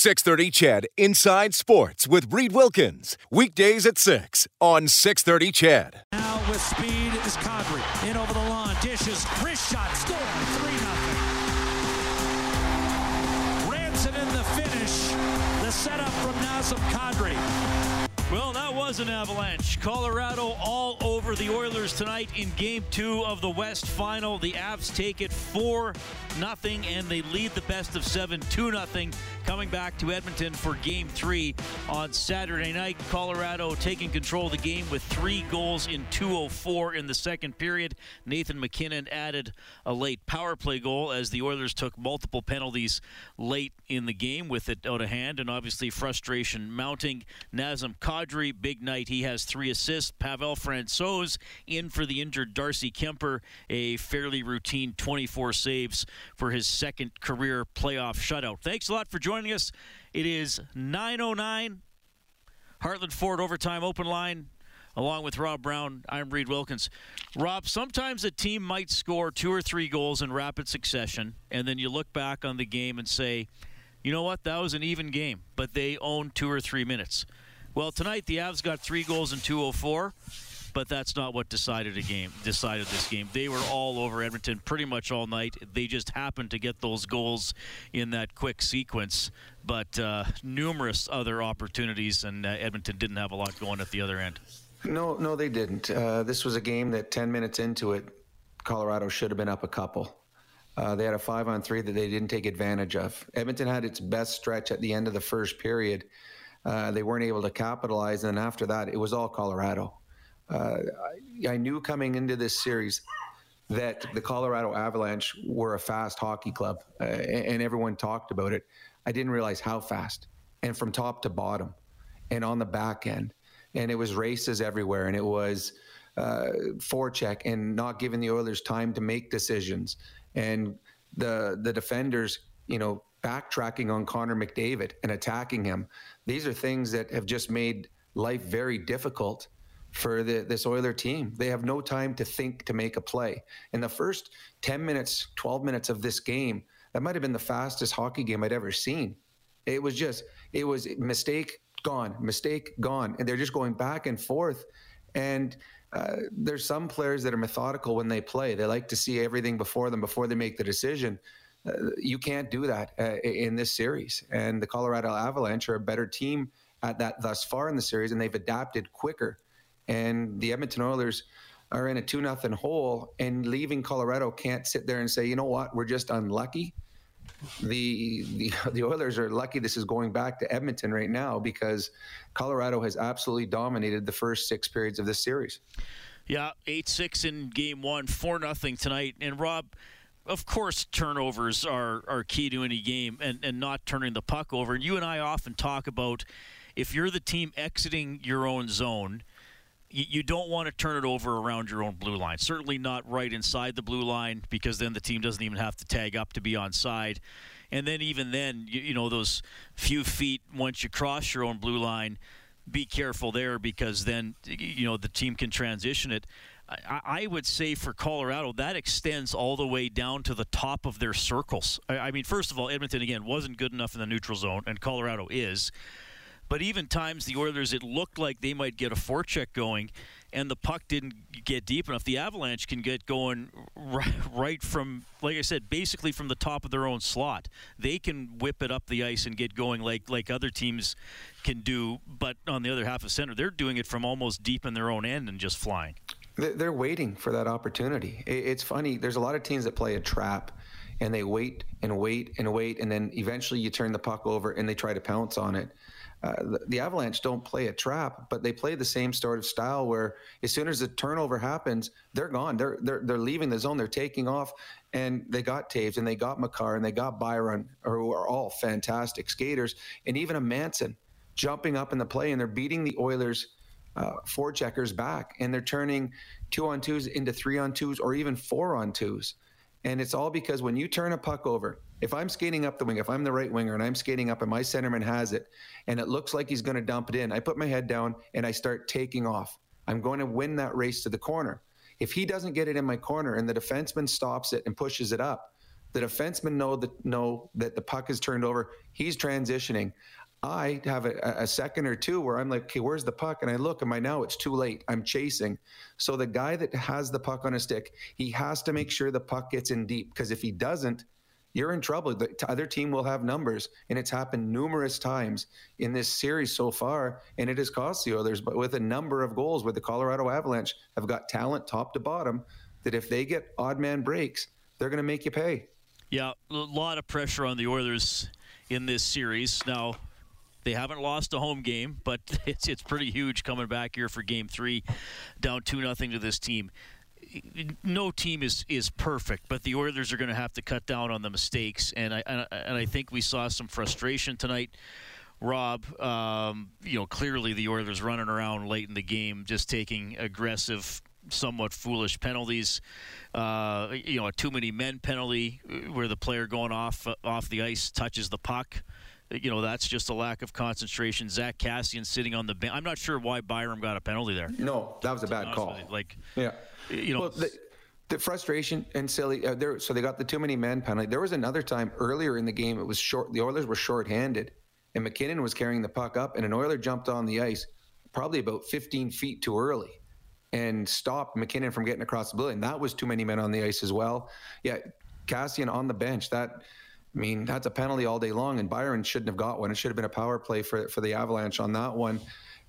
630 CHED Inside Sports with Reed Wilkins. Weekdays at 6 on 630 CHED. Now with speed is Kadri. In over the lawn. Dishes. Wrist shot. Score. 3 0. Ranson in the finish. The setup from Nazem Kadri. Well, that was an avalanche. Colorado all over the Oilers tonight in game two of the West Final. The Avs take it 4 nothing, and they lead the best of seven 2 nothing. Coming back to Edmonton for game three on Saturday night. Colorado taking control of the game with three goals in 2.04 in the second period. Nathan MacKinnon added a late power play goal as the Oilers took multiple penalties late in the game with it out of hand, and obviously frustration mounting. Nazem big night. He has three assists. Pavel Francouz in for the injured Darcy Kuemper, a fairly routine 24 saves for his second career playoff shutout. Thanks a lot for joining us. It is 9.09, Heartland Ford Overtime Open Line. Along with Rob Brown, I'm Reed Wilkins. Rob, sometimes a team might score two or three goals in rapid succession, and then you look back on the game and say, you know what, that was an even game, but they owned two or three minutes. Well, tonight the Avs got three goals in 204 but that's not what decided a game. Decided this game. They were all over Edmonton pretty much all night. They just happened to get those goals in that quick sequence, but uh, numerous other opportunities, and uh, Edmonton didn't have a lot going at the other end. No, no, they didn't. Uh, this was a game that 10 minutes into it, Colorado should have been up a couple. Uh, they had a five on three that they didn't take advantage of. Edmonton had its best stretch at the end of the first period. Uh, they weren't able to capitalize, and after that, it was all Colorado. Uh, I, I, knew coming into this series that the Colorado Avalanche were a fast hockey club, uh, and everyone talked about it. I didn't realize how fast, and from top to bottom, and on the back end, and it was races everywhere, and it was uh, forecheck and not giving the Oilers time to make decisions, and the the defenders, you know, backtracking on Connor McDavid and attacking him. These are things that have just made life very difficult for the, this Oiler team. They have no time to think to make a play. In the first 10 minutes, 12 minutes of this game, that might have been the fastest hockey game I'd ever seen. It was just, it was mistake gone, mistake gone. And they're just going back and forth. And uh, there's some players that are methodical when they play. They like to see everything before them before they make the decision. You can't do that uh, in this series. And the Colorado Avalanche are a better team at that thus far in the series, and they've adapted quicker and the Edmonton Oilers are in a two nothing hole, and leaving Colorado can't sit there and say, you know what, we're just unlucky. The, the the Oilers are lucky this is going back to Edmonton right now because Colorado has absolutely dominated the first six periods of this series. Yeah, eight six in game one, four nothing tonight. And Rob, of course, turnovers are, are key to any game and, and not turning the puck over. And you and I often talk about if you're the team exiting your own zone – you don't want to turn it over around your own blue line. Certainly not right inside the blue line because then the team doesn't even have to tag up to be on side. And then even then, you, you know, those few feet once you cross your own blue line, be careful there because then you know the team can transition it. I, I would say for Colorado that extends all the way down to the top of their circles. I, I mean, first of all, Edmonton again wasn't good enough in the neutral zone, and Colorado is. But even times the Oilers, it looked like they might get a forecheck going, and the puck didn't get deep enough. The Avalanche can get going right from, like I said, basically from the top of their own slot. They can whip it up the ice and get going like like other teams can do. But on the other half of center, they're doing it from almost deep in their own end and just flying. They're waiting for that opportunity. It's funny. There's a lot of teams that play a trap and they wait and wait and wait, and then eventually you turn the puck over and they try to pounce on it. Uh, the, the, Avalanche don't play a trap, but they play the same sort of style where as soon as the turnover happens, they're gone. They're they're they're leaving the zone. They're taking off, and they got Toews and they got Makar and they got Byram, who are all fantastic skaters, and even a Manson jumping up in the play, and they're beating the Oilers. Uh, four checkers back, and they're turning two on twos into three on twos or even four on twos. And it's all because when you turn a puck over, if I'm skating up the wing, if I'm the right winger and I'm skating up and my centerman has it and it looks like he's going to dump it in, I put my head down and I start taking off. I'm going to win that race to the corner. If he doesn't get it in my corner and the defenseman stops it and pushes it up, The defensemen know that know that the puck is turned over. He's transitioning. I have a, a, second or two where I'm like, okay, where's the puck? And I look, am I now? It's too late. I'm chasing. So the guy that has the puck on a stick, he has to make sure the puck gets in deep because if he doesn't, you're in trouble. The other team will have numbers, and it's happened numerous times in this series so far, and it has cost the Oilers. But with a number of goals, where the Colorado Avalanche have got talent top to bottom, that if they get odd man breaks, they're going to make you pay. Yeah, a lot of pressure on the Oilers in this series. Now, they haven't lost a home game, but it's it's pretty huge coming back here for Game Three, down two nothing to this team. No team is, is perfect, but the Oilers are going to have to cut down on the mistakes, and I and I think we saw some frustration tonight. Rob, um, you know, clearly the Oilers running around late in the game, just taking aggressive, somewhat foolish penalties. Uh, you know, a too many men penalty uh, where the player going off uh, off the ice touches the puck you know, that's just a lack of concentration. Zack Kassian sitting on the bench. I'm not sure why Byram got a penalty there. No, that was a bad call. Like, yeah, you know. Well, the, the frustration and silly. Uh, there, so they got the too many men penalty. There was another time earlier in the game. It was short. The Oilers were short-handed, and MacKinnon was carrying the puck up, and an Oiler jumped on the ice, probably about 15 feet too early, and stopped MacKinnon from getting across the building. That was too many men on the ice as well. Yeah, Kassian on the bench. That I mean, that's a penalty all day long, and Byram shouldn't have got one. It should have been a power play for for the Avalanche on that one.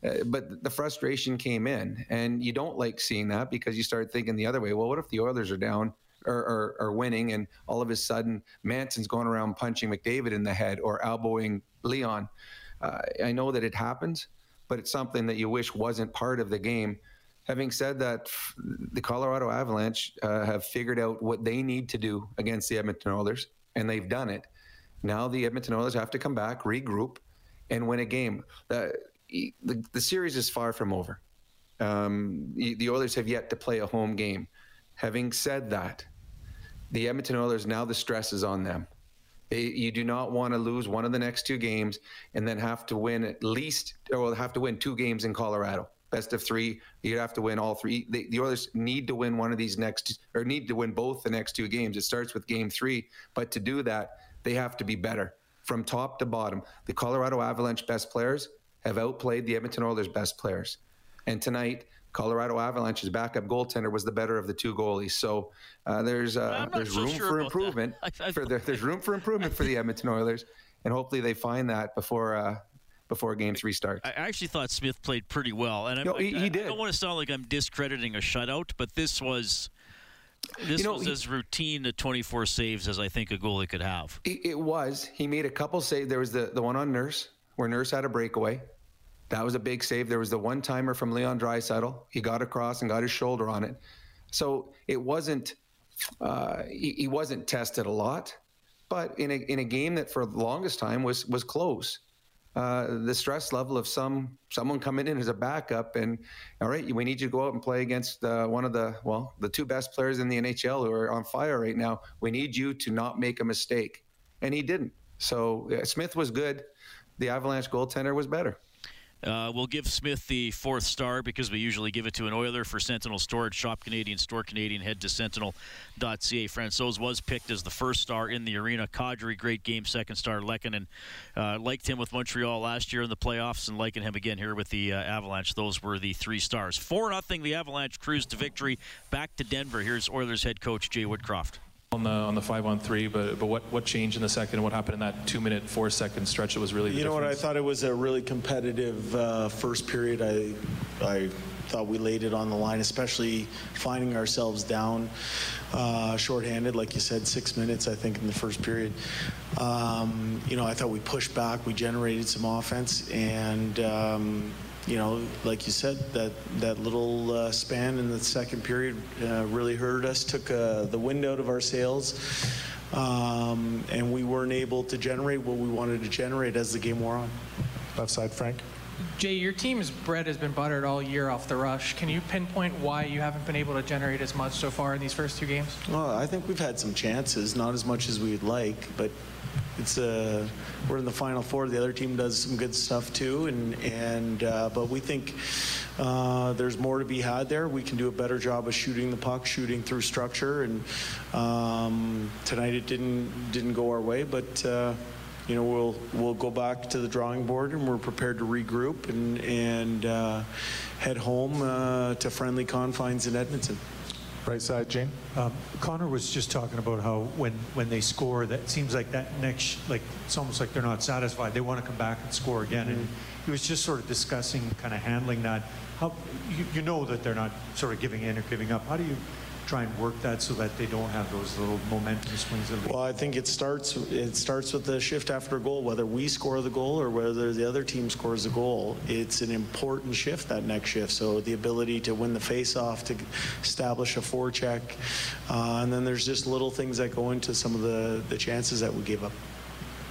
Uh, but the frustration came in, and you don't like seeing that because you start thinking the other way. Well, what if the Oilers are down or, are, or winning, and all of a sudden Manson's going around punching McDavid in the head or elbowing Leon? Uh, I know that it happens, but it's something that you wish wasn't part of the game. Having said that, the Colorado Avalanche uh, have figured out what they need to do against the Edmonton Oilers and they've done it. Now the Edmonton Oilers have to come back, regroup, and win a game. The, the, the series is far from over. Um, the Oilers have yet to play a home game. Having said that, the Edmonton Oilers now the stress is on them. They, you do not want to lose one of the next two games and then have to win at least, or have to win two games in Colorado. Best of three, you'd have to win all three. The, the Oilers need to win one of these next, or need to win both the next two games. It starts with game three, but to do that, they have to be better from top to bottom. The Colorado Avalanche best players have outplayed the Edmonton Oilers best players. And tonight, Colorado Avalanche's backup goaltender was the better of the two goalies. So uh, there's uh, there's so room sure for improvement. for the, there's room for improvement for the Edmonton Oilers, and hopefully they find that before uh, before Game Three starts. I actually thought Smith played pretty well, and no, he, he, did. I don't want to sound like I'm discrediting a shutout, but this was. This you know, was he, as routine to 24 saves as I think a goalie could have. It was. He made a couple saves. There was the, the one on Nurse, where Nurse had a breakaway. That was a big save. There was the one timer from Leon Draisaitl. He got across and got his shoulder on it. So it wasn't. Uh, he, he wasn't tested a lot, but in a in a game that for the longest time was was close uh, the stress level of some someone coming in as a backup and all right we need you to go out and play against uh, one of the well the two best players in the NHL who are on fire right now. We need you to not make a mistake. And he didn't. So Smith was good. The Avalanche goaltender was better uh, we'll give Smith the fourth star because we usually give it to an Oiler for Sentinel Storage. Shop Canadian, store Canadian. Head to sentinel.ca. Francouz was picked as the first star in the arena. Kadri, great game. Second star, Lehkonen. Uh, liked him with Montreal last year in the playoffs and liking him again here with the uh, Avalanche. Those were the three stars. 4 0, the Avalanche cruise to victory. Back to Denver. Here's Oilers head coach Jay Woodcroft on the on the five on three, but but what what changed in the second and what happened in that two minute four second stretch that was really you know difference? what I thought it was a really competitive uh, first period. I I thought we laid it on the line, especially finding ourselves down uh, shorthanded, like you said, six minutes I think in the first period. Um, you know I thought we pushed back, we generated some offense, and um, you know, like you said, that that little uh, span in the second period uh, really hurt us, took uh, the wind out of our sails, um, and we weren't able to generate what we wanted to generate as the game wore on. Left side, Frank. Jay, your team's bread has been buttered all year off the rush. Can you pinpoint why you haven't been able to generate as much so far in these first two games? Well, I think we've had some chances, not as much as we'd like, but it's a we're in the final four. The other team does some good stuff too, and and uh, but we think uh, there's more to be had there. We can do a better job of shooting the puck, shooting through structure, and um, tonight it didn't didn't go our way, but. Uh, you know, we'll we'll go back to the drawing board, and we're prepared to regroup and and uh, head home uh, to friendly confines in Edmonton. Right side, Gene. Um, Connor was just talking about how when, when they score, that seems like that next, like it's almost like they're not satisfied. They want to come back and score again. And he was just sort of discussing kind of handling that. How you, you know that they're not sort of giving in or giving up. How do you try and work that so that they don't have those little momentum swings? That Well, I think it starts it starts with the shift after goal. Whether we score the goal or whether the other team scores the goal, it's an important shift that next shift. So the ability to win the face-off, to establish a forecheck, uh, and then there's just little things that go into some of the the chances that we give up.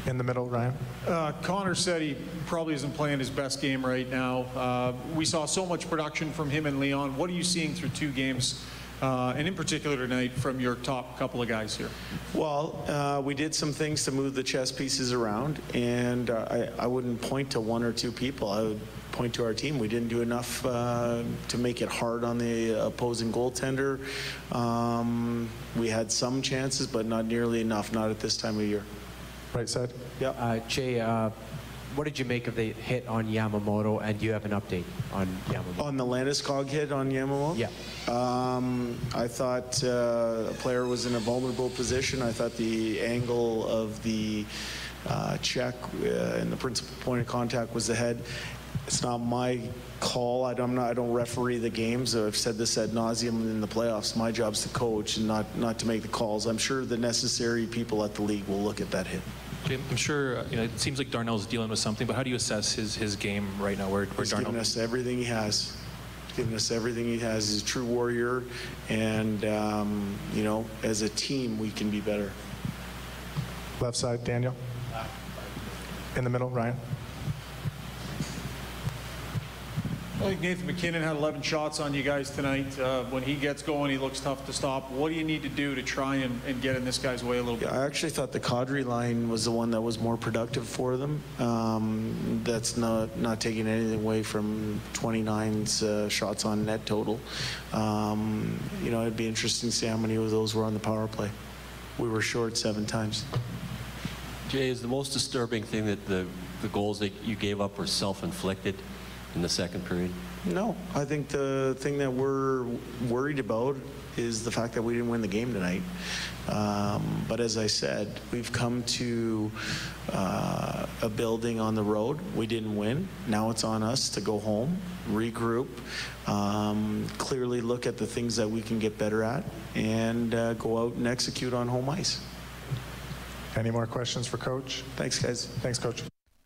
In the middle, Ryan. Uh, Connor said he probably isn't playing his best game right now. Uh, we saw so much production from him and Leon. What are you seeing through two games, uh, and in particular tonight, from your top couple of guys here? Well, uh, we did some things to move the chess pieces around, and uh, I, I wouldn't point to one or two people. I would point to our team. We didn't do enough uh, to make it hard on the opposing goaltender. Um, we had some chances, but not nearly enough, not at this time of year. Right side. Yeah. Uh, Jay, uh, what did you make of the hit on Yamamoto, and do you have an update on Yamamoto? On the Landeskog hit on Yamamoto? Yeah. Um, I thought uh, a player was in a vulnerable position. I thought the angle of the uh, check uh, and the principal point of contact was the head. It's not my call. I don't, I don't referee the games. I've said this ad nauseum in the playoffs. My job's to coach and not, not to make the calls. I'm sure the necessary people at the league will look at that hit. I'm sure uh, you know, it seems like Darnell's dealing with something, but how do you assess his, his game right now? Where, where He's Darnell? given us everything he has. He's given us everything he has. He's a true warrior, and um, you know, as a team, we can be better. Left side, Daniel. In the middle, Ryan. I think Nathan MacKinnon had 11 shots on you guys tonight. Uh, when he gets going, he looks tough to stop. What do you need to do to try and, and get in this guy's way a little bit? Yeah, I actually thought the Kadri line was the one that was more productive for them. Um, that's not not taking anything away from 29's uh, shots on net total. Um, you know, it'd be interesting to see how many of those were on the power play. We were short seven times. Jay, is the most disturbing thing that the, the goals that you gave up were self-inflicted in the second period? No, I think the thing that we're worried about is the fact that we didn't win the game tonight. Um, but as I said, we've come to uh, a building on the road. We didn't win. Now it's on us to go home, regroup, um, clearly look at the things that we can get better at, and uh, go out and execute on home ice. Any more questions for Coach? Thanks, guys. Thanks, Coach.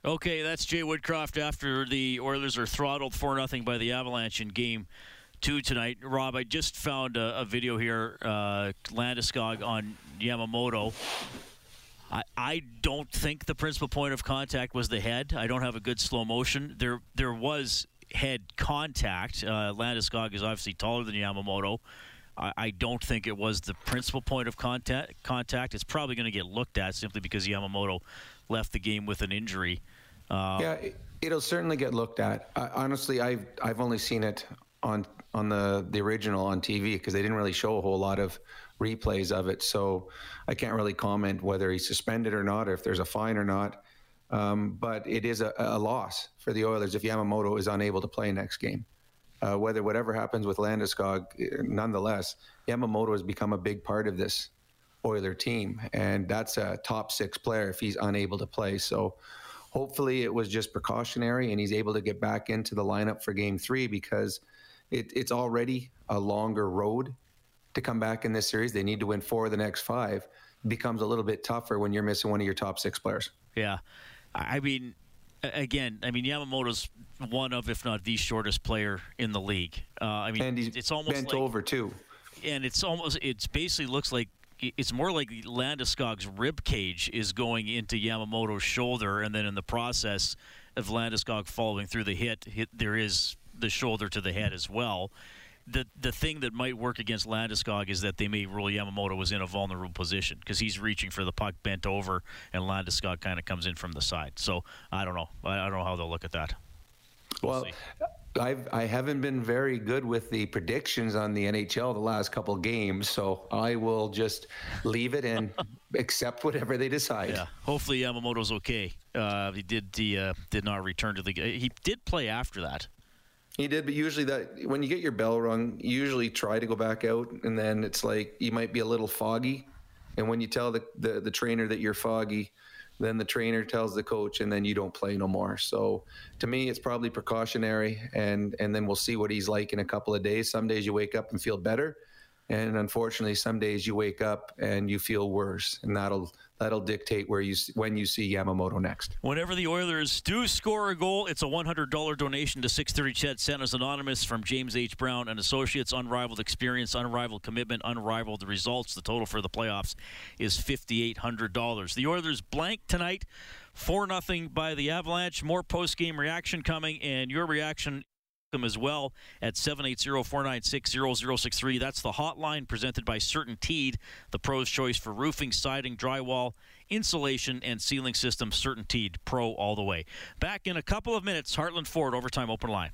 Okay, that's Jay Woodcroft after the Oilers are throttled 4 0 by the Avalanche in game two tonight. Rob, I just found a, a video here, uh, Landeskog on Yamamoto. I, I don't think the principal point of contact was the head. I don't have a good slow motion. There there was head contact. Uh, Landeskog is obviously taller than Yamamoto. I, I don't think it was the principal point of contact. Contact. It's probably going to get looked at simply because Yamamoto left the game with an injury. Uh, yeah, it, it'll certainly get looked at. I, honestly, I've I've only seen it on on the the original on TV because they didn't really show a whole lot of replays of it. So I can't really comment whether he's suspended or not, or if there's a fine or not. Um, but it is a, a, loss for the Oilers if Yamamoto is unable to play next game. Uh, whether whatever happens with Landeskog, nonetheless, Yamamoto has become a big part of this Oiler team, and that's a top six player if he's unable to play. So hopefully it was just precautionary and he's able to get back into the lineup for game three because it, it's already a longer road to come back in this series. They need to win four of the next five. It becomes a little bit tougher when you're missing one of your top six players. Yeah. I mean, again, I mean, Yamamoto's one of, if not the shortest player in the league. Uh, I mean, and he's it's almost bent like, over too. And it's almost, it's basically looks like it's more like Landeskog's rib cage is going into Yamamoto's shoulder, and then in the process of Landeskog following through the hit, hit there is the shoulder to the head as well. the the thing that might work against Landeskog is that they may rule Yamamoto was in a vulnerable position because he's reaching for the puck bent over, and Landeskog kind of comes in from the side. So I don't know. I don't know how they'll look at that. We'll, well I've I haven't been very good with the predictions on the NHL the last couple games, so I will just leave it and accept whatever they decide. Yeah, hopefully Yamamoto's okay. Uh, he did he uh, did not return to the. He did play after that. He did, but usually that when you get your bell rung, you usually try to go back out, and then it's like you might be a little foggy, and when you tell the the, the trainer that you're foggy, then the trainer tells the coach, and then you don't play no more. So to me, it's probably precautionary, and and then we'll see what he's like in a couple of days. Some days you wake up and feel better, and unfortunately, some days you wake up and you feel worse, and that'll that'll dictate where you when you see Yamamoto next. Whenever the Oilers do score a goal, it's a $100 donation to 630 CHED Santa's Anonymous from James H. Brown and Associates. Unrivaled experience, unrivaled commitment, unrivaled results. The total for the playoffs is $5,800. The Oilers blank tonight. 4 0 by the Avalanche. More post game reaction coming, and your reaction them as well at 780-496-0063. That's the hotline presented by CertainTeed, the pro's choice for roofing, siding, drywall, insulation, and ceiling systems. CertainTeed, pro all the way. Back in a couple of minutes, Heartland Ford Overtime Open Line.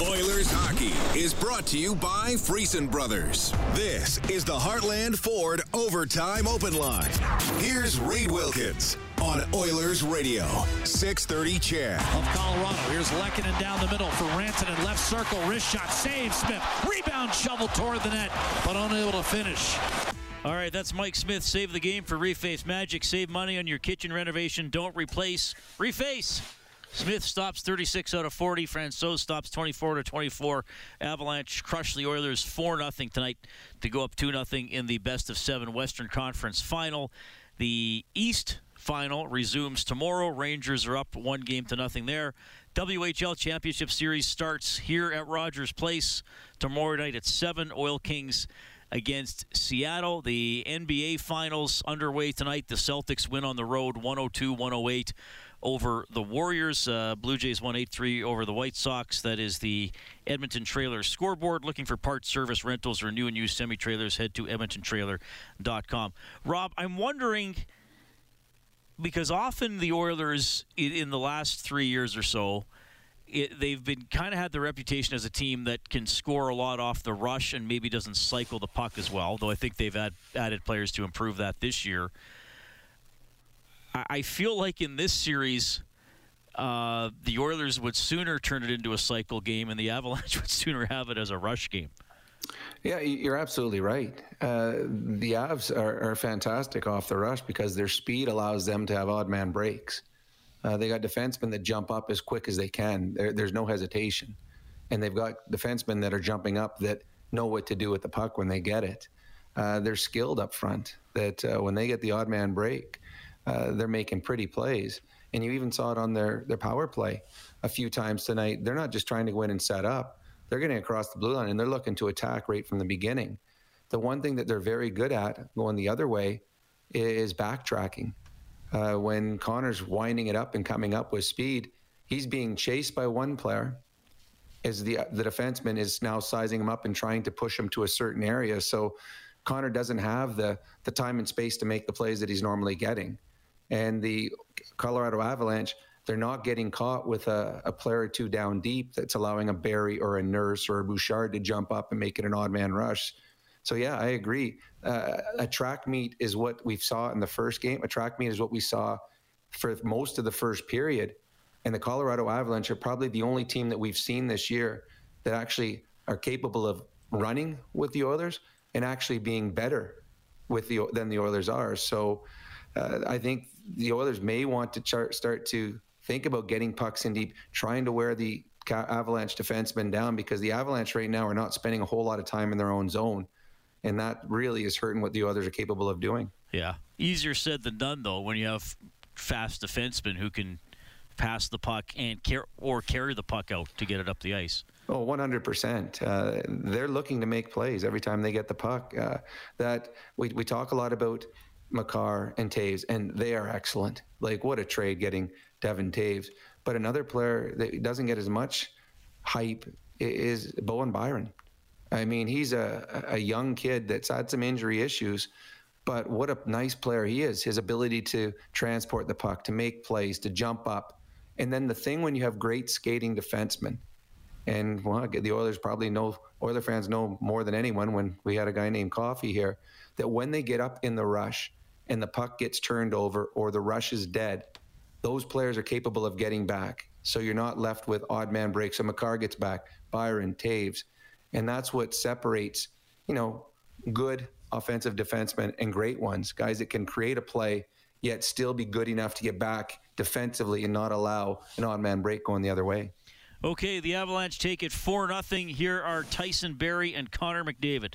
Oilers hockey is brought to you by Friesen Brothers. This is the Heartland Ford Overtime Open Line. Here's Reed Wilkins on Oilers Radio, 630 CHED. Of Colorado. Here's Lehkonen down the middle for Rantanen. Left circle, wrist shot, save Smith. Rebound shovel toward the net, but unable to finish. All right, that's Mike Smith. Save the game for Reface Magic. Save money on your kitchen renovation. Don't replace. Reface. Smith stops 36 out of 40. Francouz stops 24 to 24. Avalanche crush the Oilers 4 0 tonight to go up 2 0 in the best of seven Western Conference final. The East final resumes tomorrow. Rangers are up one game to nothing there. WHL Championship Series starts here at Rogers Place tomorrow night at 7. Oil Kings against Seattle. The NBA Finals underway tonight. The Celtics win on the road 102 108 over the Warriors. Uh, Blue Jays 183 over the White Sox. That is the Edmonton Trailer scoreboard. Looking for parts, service, rentals, or new and used semi trailers, head to EdmontonTrailer.com. Rob, I'm wondering because often the Oilers, in the last three years or so, it, they've been kind of had the reputation as a team that can score a lot off the rush and maybe doesn't cycle the puck as well. Though I think they've add, added players to improve that this year. I feel like in this series, uh, the Oilers would sooner turn it into a cycle game, and the Avalanche would sooner have it as a rush game. Yeah, you're absolutely right. Uh, the Avs are, are, fantastic off the rush because their speed allows them to have odd man breaks. Uh, they got defensemen that jump up as quick as they can. There, there's no hesitation, and they've got defensemen that are jumping up that know what to do with the puck when they get it. Uh, they're skilled up front. That uh, when they get the odd man break, uh, they're making pretty plays. And you even saw it on their, their power play a few times tonight. They're not just trying to go in and set up, they're getting across the blue line and they're looking to attack right from the beginning. The one thing that they're very good at going the other way is backtracking. Uh, when Connor's winding it up and coming up with speed, he's being chased by one player as the the defenseman is now sizing him up and trying to push him to a certain area. So Connor doesn't have the the time and space to make the plays that he's normally getting and the Colorado Avalanche, they're not getting caught with a, a, player or two down deep that's allowing a Barrie or a Nurse or a Bouchard to jump up and make it an odd man rush. So yeah, I agree. Uh, a track meet is what we saw in the first game. A track meet is what we saw for most of the first period. And the Colorado Avalanche are probably the only team that we've seen this year that actually are capable of running with the Oilers and actually being better with the than the Oilers are. So uh, I think the Oilers may want to start to think about getting pucks in deep, trying to wear the Avalanche defensemen down because the Avalanche right now are not spending a whole lot of time in their own zone. And that really is hurting what the others are capable of doing. Yeah. Easier said than done, though, when you have fast defensemen who can pass the puck and car- or carry the puck out to get it up the ice. Oh, 100%. Uh, they're looking to make plays every time they get the puck. Uh, that we, we talk a lot about Makar and Toews, and they are excellent. Like, what a trade getting Devon Toews. But another player that doesn't get as much hype is Bowen Byram. I mean, he's a, a young kid that's had some injury issues, but what a nice player he is. His ability to transport the puck, to make plays, to jump up. And then the thing when you have great skating defensemen, and well, the Oilers probably know, Oiler fans know more than anyone when we had a guy named Coffey here, that when they get up in the rush and the puck gets turned over or the rush is dead, those players are capable of getting back. So you're not left with odd man breaks. So Makar gets back, Byram, Toews. And that's what separates, you know, good offensive defensemen and great ones, guys that can create a play yet still be good enough to get back defensively and not allow an odd man break going the other way. Okay, the Avalanche take it 4 0. Here are Tyson Barrie and Connor McDavid.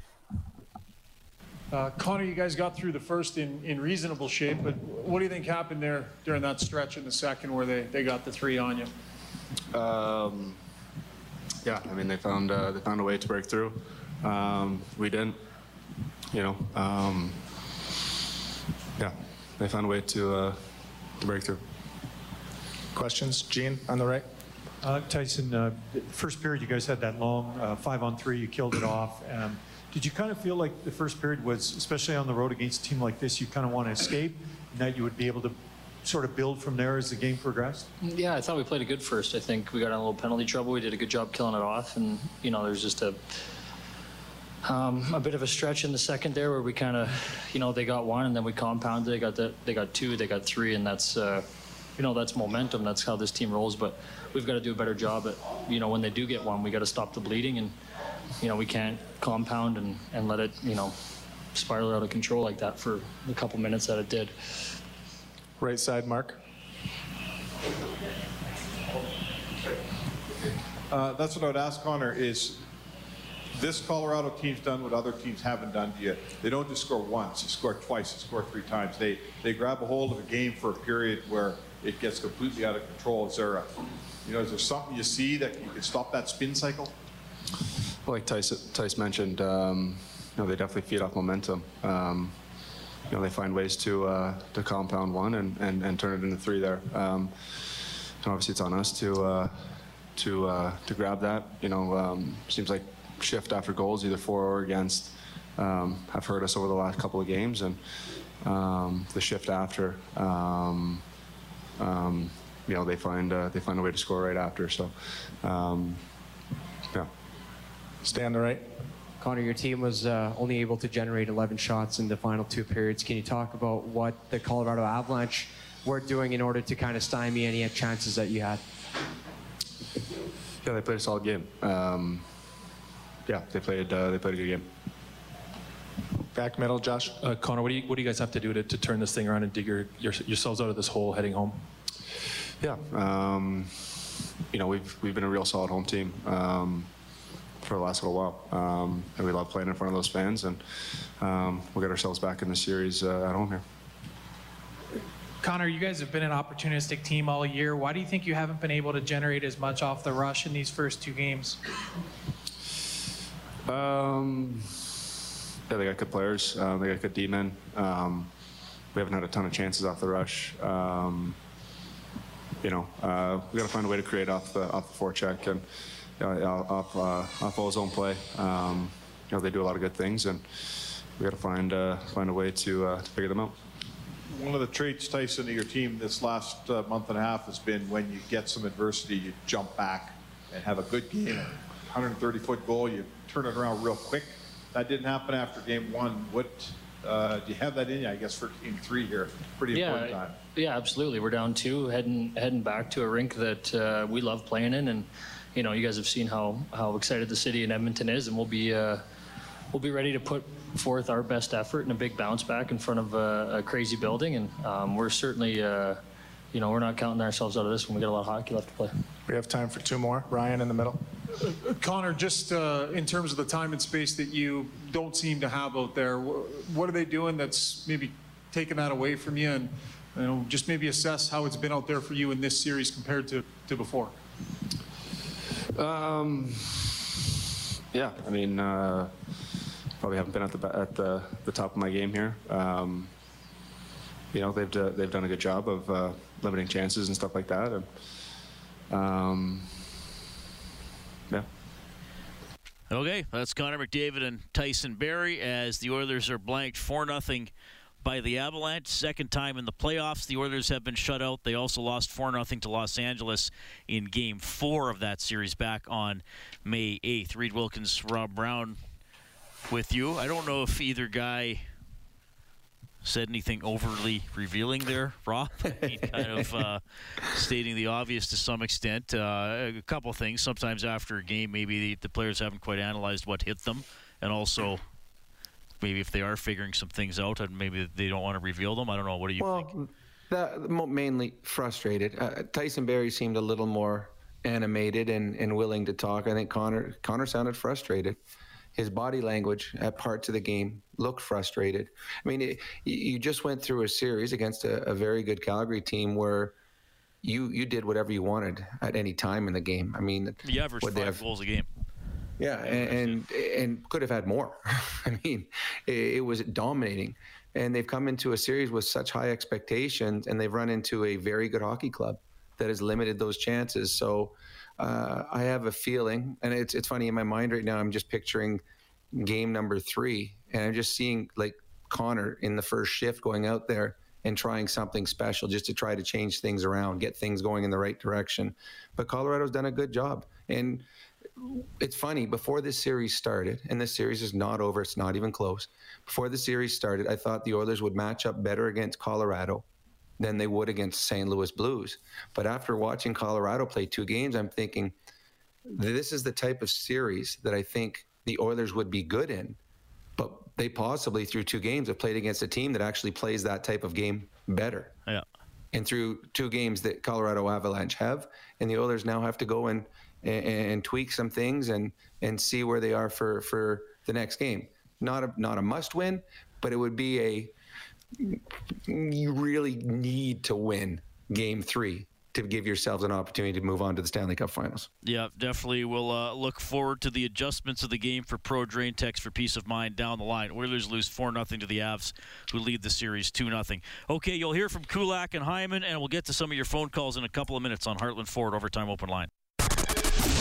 Uh, Connor, you guys got through the first in, in reasonable shape, but what do you think happened there during that stretch in the second where they, they got the three on you? Um, yeah, I mean they found uh, they found a way to break through. Um, we didn't, you know. Um, yeah, they found a way to uh, to break through. Questions, Gene on the right. Uh, Tyson, uh, first period you guys had that long uh, five on three, you killed it off. Um, did you kind of feel like the first period was, especially on the road against a team like this, you kind of want to escape, and that you would be able to sort of build from there as the game progressed? Yeah, I thought we played a good first. I think we got in a little penalty trouble. We did a good job killing it off, and you know, there's just a um, a bit of a stretch in the second there where we kind of, you know, they got one and then we compounded. They got the, they got two, they got three, and that's, uh, you know, that's momentum. That's how this team rolls. But we've got to do a better job at, you know, when they do get one, we got to stop the bleeding, and you know, we can't compound and and let it, you know, spiral out of control like that for the couple minutes that it did. Right side, Mark. Uh, that's what I would ask Connor is this Colorado team's done what other teams haven't done to you. They don't just score once, they score twice, they score three times. They they grab a hold of a game for a period where it gets completely out of control. Is there a, you know, is there something you see that you can stop that spin cycle? Like Tice, Tice mentioned, um, you know, they definitely feed off momentum. Um, you know, they find ways to uh, to compound one and, and, and turn it into three there. Um, and obviously, it's on us to uh, to uh, to grab that. You know, um, seems like shift after goals, either for or against, um, have hurt us over the last couple of games, and um, the shift after. You know, they find uh, they find a way to score right after. So. Stay on the right. Connor, your team was uh, only able to generate 11 shots in the final two periods. Can you talk about what the Colorado Avalanche were doing in order to kind of stymie any chances that you had? Yeah, they played a solid game. Um, yeah, they played uh, they played a good game. Back middle, Josh. Uh, Connor, what do you what do you guys have to do to, to turn this thing around and dig your, your, yourselves out of this hole heading home? Yeah, um, you know we've we've been a real solid home team um, for the last little while, um, and we love playing in front of those fans, and um, we'll get ourselves back in the series uh, at home here. Connor, you guys have been an opportunistic team all year. Why do you think you haven't been able to generate as much off the rush in these first two games? Um, yeah, they got good players. Uh, they got good D-men. Um, we haven't had a ton of chances off the rush. Um, you know, uh, we got to find a way to create off the off the forecheck and uh, off uh, off all zone play. Um, you know, they do a lot of good things, and we got to find uh, find a way to uh, to figure them out. One of the traits, Tyson, of your team this last uh, month and a half has been when you get some adversity, you jump back and have a good game. 130 foot goal, you turn it around real quick. That didn't happen after game one. What uh, do you have that in you? I guess for game three here, pretty important yeah, time. Yeah, absolutely. We're down two, heading heading back to a rink that uh, we love playing in, and you know, you guys have seen how how excited the city in Edmonton is, and we'll be uh, we'll be ready to put forth our best effort and a big bounce back in front of a, a crazy building, and um, we're certainly. Uh, you know, we're not counting ourselves out of this when we got a lot of hockey left to play. We have time for two more. Ryan in the middle. Uh, Connor, just uh, in terms of the time and space that you don't seem to have out there, what are they doing that's maybe taking that away from you? And you know, just maybe assess how it's been out there for you in this series compared to, to before. Um, yeah, I mean, uh, probably haven't been at the at the, the top of my game here. Um, you know, they've they've done a good job of uh, limiting chances and stuff like that, and um, yeah. Okay, that's Connor McDavid and Tyson Barrie as the Oilers are blanked 4 0 by the Avalanche. Second time in the playoffs, the Oilers have been shut out. They also lost 4 0 to Los Angeles in game four of that series back on May 8th. Reed Wilkins, Rob Brown with you. I don't know if either guy said anything overly revealing there, Rob. kind of uh, stating the obvious to some extent. Uh, a couple things. Sometimes after a game, maybe the, the, players haven't quite analyzed what hit them, and also maybe if they are figuring some things out, and maybe they don't want to reveal them. I don't know. What do you well, think? That, mainly frustrated. Uh, Tyson Barrie seemed a little more animated and, and willing to talk. I think Connor Connor sounded frustrated his body language at parts of the game looked frustrated. I mean, it, you just went through a series against a, a, very good Calgary team where you you did whatever you wanted at any time in the game. I mean, the average five have, goals a game. Yeah, and, and, and could have had more. I mean, it, it was dominating, and they've come into a series with such high expectations, and they've run into a very good hockey club that has limited those chances. So uh, I have a feeling, and it's it's funny in my mind right now. I'm just picturing game number three, and I'm just seeing like Connor in the first shift going out there and trying something special just to try to change things around, get things going in the right direction. But Colorado's done a good job, and it's funny before this series started, and this series is not over. It's not even close. Before the series started, I thought the Oilers would match up better against Colorado than they would against St. Louis Blues. But after watching Colorado play two games, I'm thinking this is the type of series that I think the Oilers would be good in. But they possibly, through two games, have played against a team that actually plays that type of game better. Yeah. And through two games that Colorado Avalanche have, and the Oilers now have to go and, and, and tweak some things and and see where they are for for the next game. Not a not a must win, but it would be a you really need to win game three to give yourselves an opportunity to move on to the Stanley Cup Finals. Yeah, definitely. We'll uh, look forward to the adjustments of the game for Pro Drain Text for peace of mind down the line. Oilers lose 4 0 to the Avs, who lead the series 2 0. Okay, you'll hear from Kulak and Hyman, and we'll get to some of your phone calls in a couple of minutes on Heartland Ford Overtime Open Line.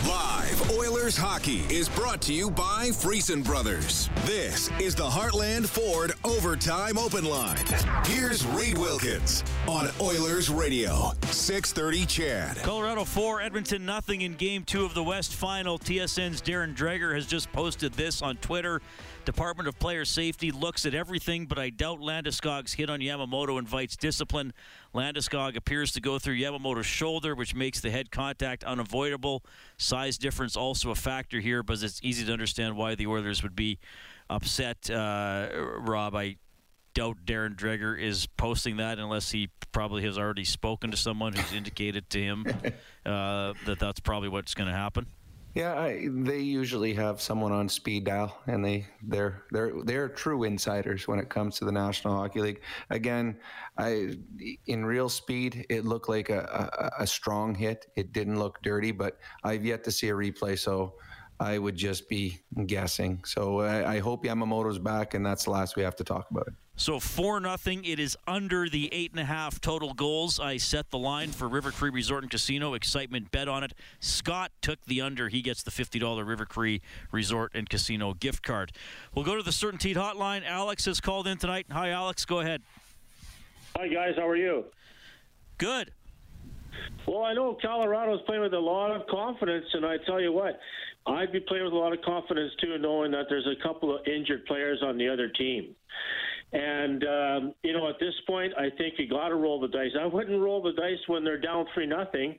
Live Oilers hockey is brought to you by Friesen Brothers. This is the Heartland Ford Overtime Open Line. Here's Reed Wilkins on Oilers Radio, 630 CHED. Colorado 4, Edmonton nothing in game two of the West Final. TSN's Darren Dreger has just posted this on Twitter. Department of Player Safety looks at everything, but I doubt Landeskog's hit on Yamamoto invites discipline. Landeskog appears to go through Yamamoto's shoulder, which makes the head contact unavoidable. Size difference also a factor here, but it's easy to understand why the Oilers would be upset. Uh, Rob, I doubt Darren Dreger is posting that unless he probably has already spoken to someone who's indicated to him uh, that that's probably what's going to happen. Yeah, I, they usually have someone on speed dial, and they they're they're they're true insiders when it comes to the National Hockey League. Again, I in real speed, it looked like a, a, a strong hit. It didn't look dirty, but I've yet to see a replay, so I would just be guessing. So I, I hope Yamamoto's back, and that's the last we have to talk about it. So four nothing. It is under the eight and a half total goals. I set the line for River Cree Resort and Casino. Excitement bet on it. Scott took the under. He gets the fifty dollar River Cree Resort and Casino gift card. We'll go to the CertainTeed Hotline. Alex has called in tonight. Hi, Alex. Go ahead. Hi guys. How are you? Good. Well, I know Colorado's playing with a lot of confidence, and I tell you what, I'd be playing with a lot of confidence too, knowing that there's a couple of injured players on the other team. And um, you know, at this point, I think you got to roll the dice. I wouldn't roll the dice when they're down three nothing.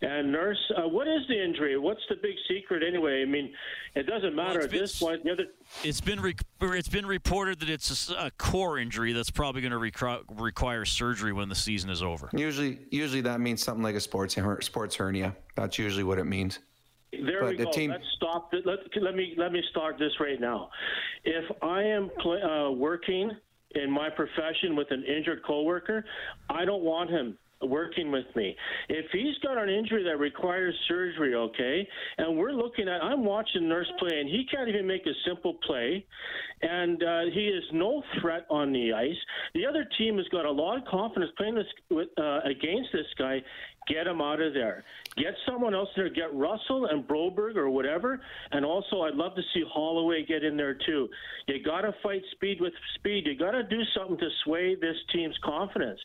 And nurse, uh, what is the injury? What's the big secret anyway? I mean, it doesn't matter well, at been, this point. The other, it's been re- it's been reported that it's a, a core injury that's probably going to requ- require surgery when the season is over. Usually, usually that means something like a sports sports hernia. That's usually what it means. There but we go. Team... Let's stop. Let, let me let me start this right now. If I am uh, working in my profession with an injured coworker, I don't want him working with me. If he's got an injury that requires surgery, okay, and we're looking at, I'm watching Nurse play, and he can't even make a simple play, and uh, he is no threat on the ice. The other team has got a lot of confidence playing this with, uh, against this guy. Get him out of there. Get someone else there. Get Russell and Broberg or whatever. And also, I'd love to see Holloway get in there too. You got to fight speed with speed. You got to do something to sway this team's confidence.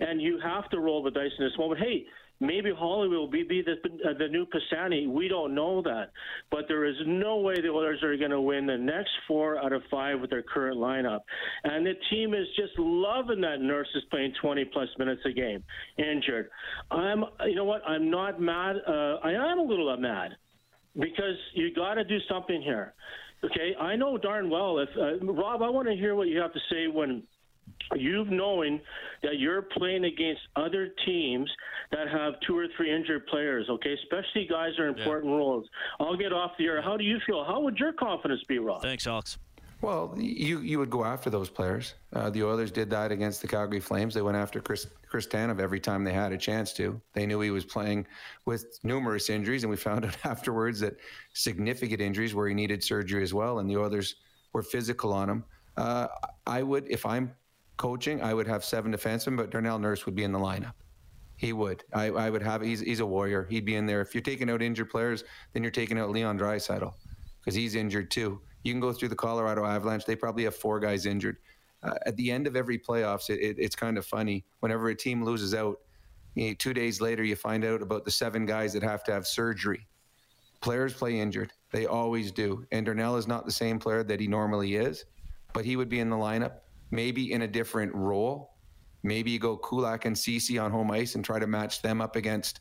And you have to roll the dice in this moment. Hey, Maybe Holloway will be, be the, the new Pisani. We don't know that. But there is no way the Oilers are going to win the next four out of five with their current lineup. And the team is just loving that Nurse is playing 20 plus minutes a game, injured. I'm, you know what? I'm not mad. Uh, I am a little mad because you got to do something here. Okay, I know darn well if uh, Rob, I want to hear what you have to say when you've knowing that you're playing against other teams that have two or three injured players, okay? Especially guys are important yeah. roles. I'll get off the air. How do you feel? How would your confidence be, Rob? Thanks, Alex. Well, you you would go after those players. Uh, the Oilers did that against the Calgary Flames. They went after Chris Chris Tanev every time they had a chance to. They knew he was playing with numerous injuries, and we found out afterwards that significant injuries where he needed surgery as well. And the Oilers were physical on him. Uh, I would, if I'm coaching, I would have seven defensemen, but Darnell Nurse would be in the lineup. He would. I, I would have. He's, he's a warrior. He'd be in there. If you're taking out injured players, then you're taking out Leon Draisaitl because he's injured too. You can go through the Colorado Avalanche. They probably have four guys injured. Uh, at the end of every playoffs, it, it, it's kind of funny. Whenever a team loses out, you know, two days later, you find out about the seven guys that have to have surgery. Players play injured. They always do. And Darnell is not the same player that he normally is, but he would be in the lineup maybe in a different role. Maybe you go Kulak and Ceci on home ice and try to match them up against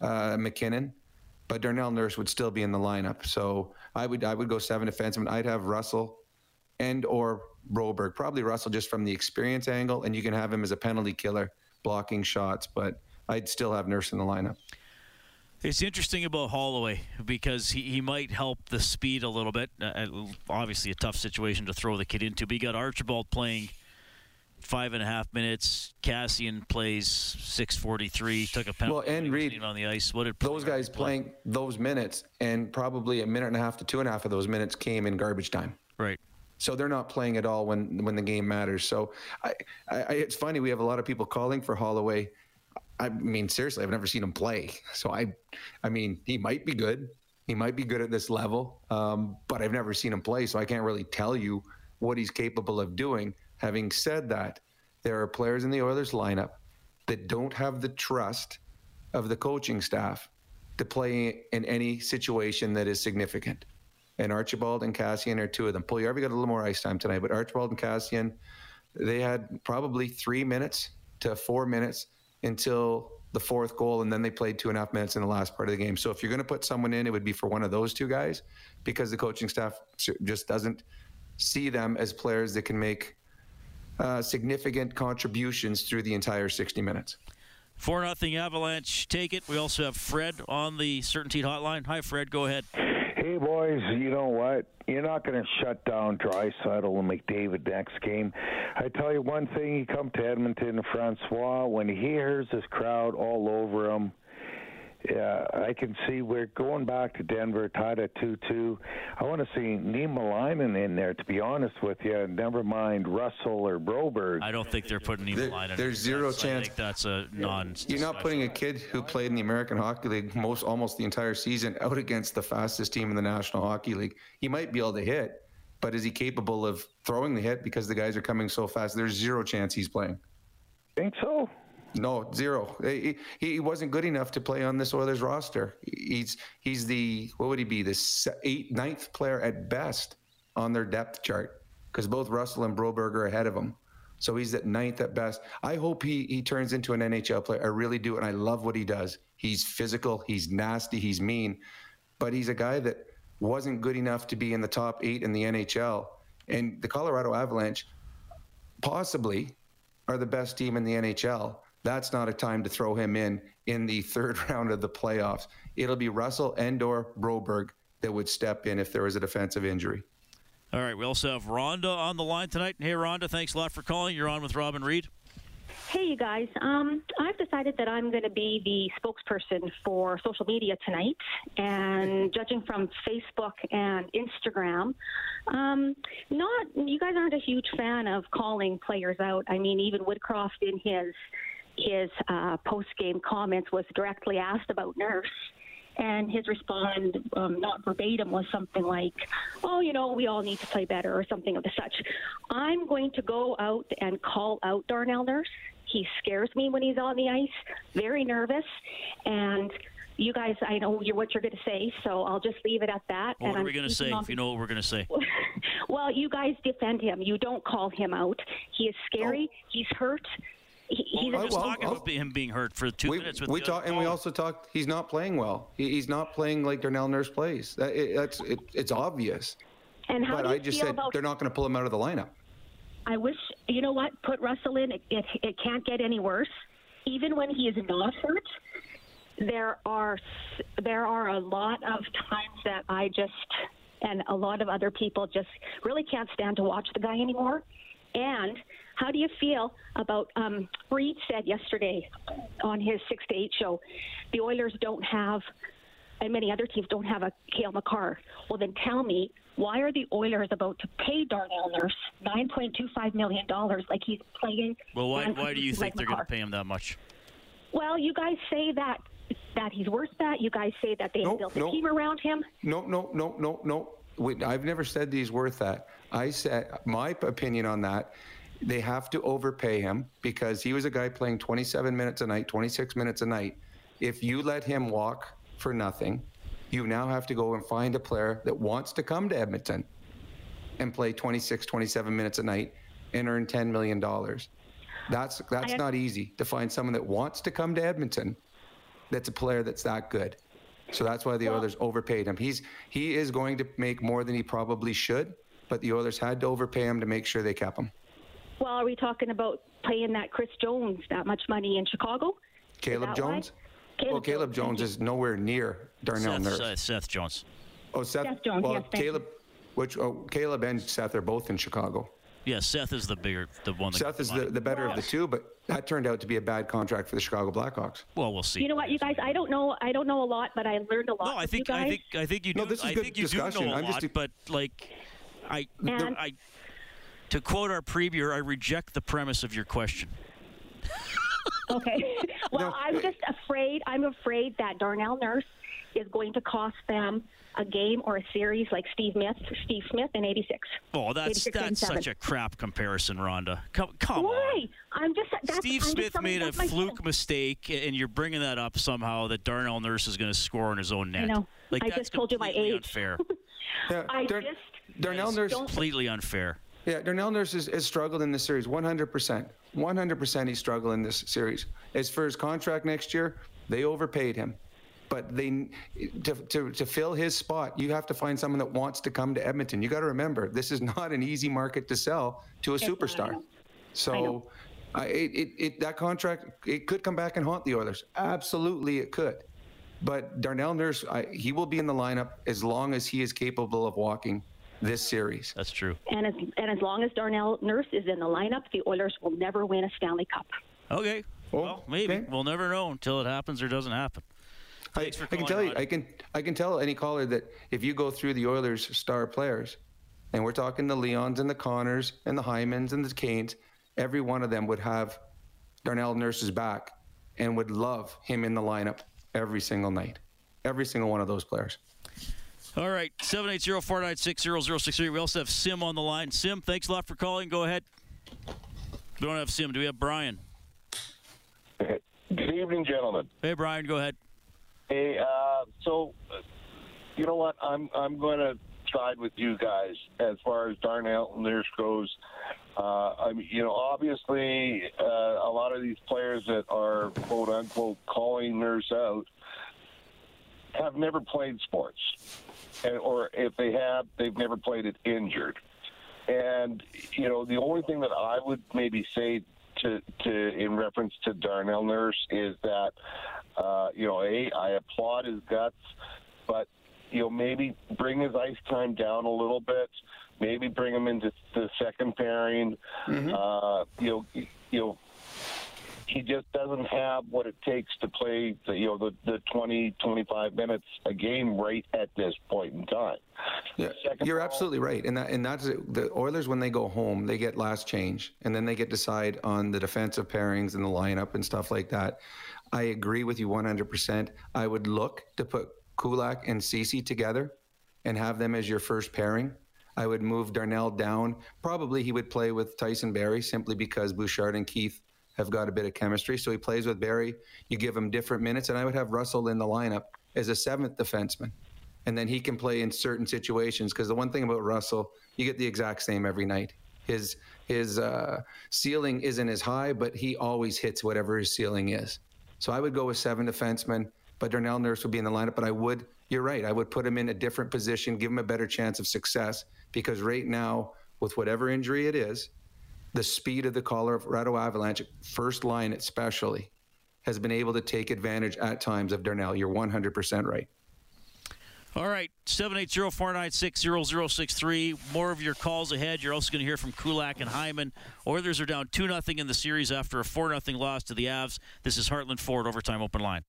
uh, MacKinnon. But Darnell Nurse would still be in the lineup. So I would I would go seven defensemen. I'd have Russell and or Broberg. Probably Russell just from the experience angle, and you can have him as a penalty killer, blocking shots. But I'd still have Nurse in the lineup. It's interesting about Holloway because he, he might help the speed a little bit. Uh, uh, obviously, a tough situation to throw the kid into. But you got Archibald playing five and a half minutes. Kassian plays six forty three. Took a penalty. Well, and Reed on the ice. What did those guys play? playing those minutes, and probably a minute and a half to two and a half of those minutes came in garbage time. Right. So they're not playing at all when when the game matters. So I, I, it's funny we have a lot of people calling for Holloway I mean, seriously, I've never seen him play. So I, I mean, he might be good. He might be good at this level, um, but I've never seen him play, so I can't really tell you what he's capable of doing. Having said that, there are players in the Oilers lineup that don't have the trust of the coaching staff to play in any situation that is significant. And Archibald and Kassian are two of them. Already got a little more ice time tonight, but Archibald and Kassian, they had probably three minutes to four minutes until the fourth goal, and then they played two and a half minutes in the last part of the game. So if you're going to put someone in, it would be for one of those two guys because the coaching staff just doesn't see them as players that can make uh, significant contributions through the entire 60 minutes. 4 nothing Avalanche take it. We also have Fred on the CertainTeed Hotline. Hi, Fred. Go ahead. Boys. You know what? You're not going to shut down Draisaitl and McDavid next game. I tell you one thing: you come to Edmonton, Francouz, when he hears this crowd all over him, yeah, I can see we're going back to Denver, tied at 2 2. I want to see Niemelainen in there, to be honest with you. Never mind Russell or Broberg. I don't think they're putting Niemelainen there, There's zero that's, chance. that's a non. You're not putting a kid who played in the American Hockey League most almost the entire season out against the fastest team in the National Hockey League. He might be able to hit, but is he capable of throwing the hit because the guys are coming so fast? There's zero chance he's playing. Think so? No, zero. He, he wasn't good enough to play on this Oilers roster. He's he's the what would he be the eighth ninth player at best on their depth chart because both Russell and Broberg are ahead of him. So he's at ninth at best. I hope he he turns into an NHL player. I really do, and I love what he does. He's physical. He's nasty. He's mean, but he's a guy that wasn't good enough to be in the top eight in the NHL. And the Colorado Avalanche possibly are the best team in the NHL that's not a time to throw him in in the third round of the playoffs. It'll be Russell and or Broberg that would step in if there was a defensive injury. All right, we also have Rhonda on the line tonight. Hey, Rhonda, thanks a lot for calling. You're on with Robin Reed. Hey, you guys. Um, I've decided that I'm going to be the spokesperson for social media tonight. And judging from Facebook and Instagram, um, not you guys aren't a huge fan of calling players out. I mean, even Woodcroft in his his uh, post game comments was directly asked about Nurse. And his response, um, not verbatim, was something like, "Oh, you know, we all need to play better," or something of the such. I'm going to go out and call out Darnell Nurse. He scares me when he's on the ice, very nervous, and you guys, I know you're, what you're going to say, so I'll just leave it at that. What and are I'm we going to say? If you know what we're going to say. well, you guys defend him. You don't call him out. He is scary. He's hurt. He, We're a just talking about him being hurt for two minutes. With We the talk, and we also talked. He's not playing well. He, he's not playing like Darnell Nurse plays. That, it, that's it, it's obvious. And how but do you I just said about- they're not going to pull him out of the lineup. I wish you know what. Put Russell in. It, it, it can't get any worse. Even when he is not hurt, there are there are a lot of times that I just and a lot of other people just really can't stand to watch the guy anymore. And how do you feel about um, Reed said yesterday on his six to eight show, the Oilers don't have and many other teams don't have a Cale Makar. Well, then tell me, why are the Oilers about to pay Darnell Nurse $9.25 million like he's playing? Well, why, why do you like think they're going to pay him that much? Well, you guys say that that he's worth that. You guys say that they No, built no. a team around him. No, no, no, no, no. Wait, I've never said that he's worth that. I said my opinion on that. They have to overpay him because he was a guy playing 27 minutes a night, 26 minutes a night. If you let him walk for nothing, you now have to go and find a player that wants to come to Edmonton and play 26, 27 minutes a night and earn 10 million dollars. That's that's not easy to find someone that wants to come to Edmonton that's a player that's that good. So that's why the Oilers overpaid him. He's he is going to make more than he probably should, but the Oilers had to overpay him to make sure they kept him. Well, are we talking about paying that Chris Jones that much money in Chicago? Caleb? Jones? Caleb well, Caleb Jones, Jones is nowhere near Darnell Seth, Nurse. uh, Seth Jones. oh, Seth. Seth Jones, well, yes, thank you. Caleb, which oh, Caleb and Seth are both in Chicago. Yeah, Seth is the bigger, the one. Seth is the, the better of the two, but that turned out to be a bad contract for the Chicago Blackhawks. Well, we'll see. You know what, you guys? I don't know. I don't know a lot, but I learned a lot. No, I think you I think I think you do. No, this is I good think you do discussion. know a I'm lot, just- but like, I, And- I, to quote our preview, I reject the premise of your question. Okay. Well, I'm just afraid. I'm afraid that Darnell Nurse is going to cost them a game or a series like Steve Smith, Steve Smith in '86. Oh, that's 86, that's 87. such a crap comparison, Rhonda. Come, come on. Why? I'm just. That's, Steve I'm Smith telling- made a fluke point. mistake, and you're bringing that up somehow that Darnell Nurse is going to score on his own net. I know. Like I that's just told you my completely age. Unfair. Yeah, I Dar- just Darnell Nurse. completely unfair. Yeah, Darnell Nurse has, has struggled in this series 100%. 100% he's struggled in this series. As for his contract next year, they overpaid him. But they to, to, to fill his spot, you have to find someone that wants to come to Edmonton. You got to remember, this is not an easy market to sell to a It's superstar. So I, it, it, it, that contract, it could come back and haunt the Oilers. Absolutely, it could. But Darnell Nurse, I, he will be in the lineup as long as he is capable of walking this series. That's true. And as and as long as Darnell Nurse is in the lineup, the Oilers will never win a Stanley Cup. Okay. well, maybe we'll never know until it happens or doesn't happen. I, Thanks for I can tell you, I can, I can tell any caller that if you go through the Oilers' star players, and we're talking the Leons and the Connors and the Hymans and the Kanes, every one of them would have Darnell Nurse's back and would love him in the lineup every single night. Every single one of those players. All right, 780-496-0063. We also have Sim on the line. Sim, thanks a lot for calling. Go ahead. We don't have Sim. Do we have Brian? Good evening, gentlemen. Hey, Brian, go ahead. Hey, uh, so uh, you know what? I'm I'm going to side with you guys as far as Darnell and Nurse goes. Uh, I mean, you know, obviously, uh, a lot of these players that are quote unquote calling Nurse out have never played sports, and, or if they have, they've never played it injured. And you know, the only thing that I would maybe say to, to in reference to Darnell Nurse is that uh, you know, a I applaud his guts, but you know, maybe bring his ice time down a little bit. Maybe bring him into the second pairing. Uh, you know, you know, he just doesn't have what it takes to play the you know the, the 20 25 minutes a game right at this point in time. Yeah, you're absolutely right and that and that's the oilers when they go home they get last change and then they get decide on the defensive pairings and the lineup and stuff like that. I agree with you 100% i would look to put kulak and Ceci together and have them as your first pairing. I would move Darnell down. Probably he would play with Tyson Barrie simply because Bouchard and Keith have got a bit of chemistry. So he plays with Barrie. You give him different minutes, and I would have Russell in the lineup as a seventh defenseman. And then he can play in certain situations because the one thing about Russell, you get the exact same every night. His his uh, ceiling isn't as high, but he always hits whatever his ceiling is. So I would go with seven defensemen, but Darnell Nurse would be in the lineup. But I would, you're right, I would put him in a different position, give him a better chance of success because right now, with whatever injury it is, the speed of the Colorado Avalanche, first line especially, has been able to take advantage at times of Darnell. You're 100% right. All right, 780-496-0063. More of your calls ahead. You're also going to hear from Kulak and Hyman. Oilers are down 2-0 in the series after a 4-0 loss to the Avs. This is Heartland Ford Overtime Open Line.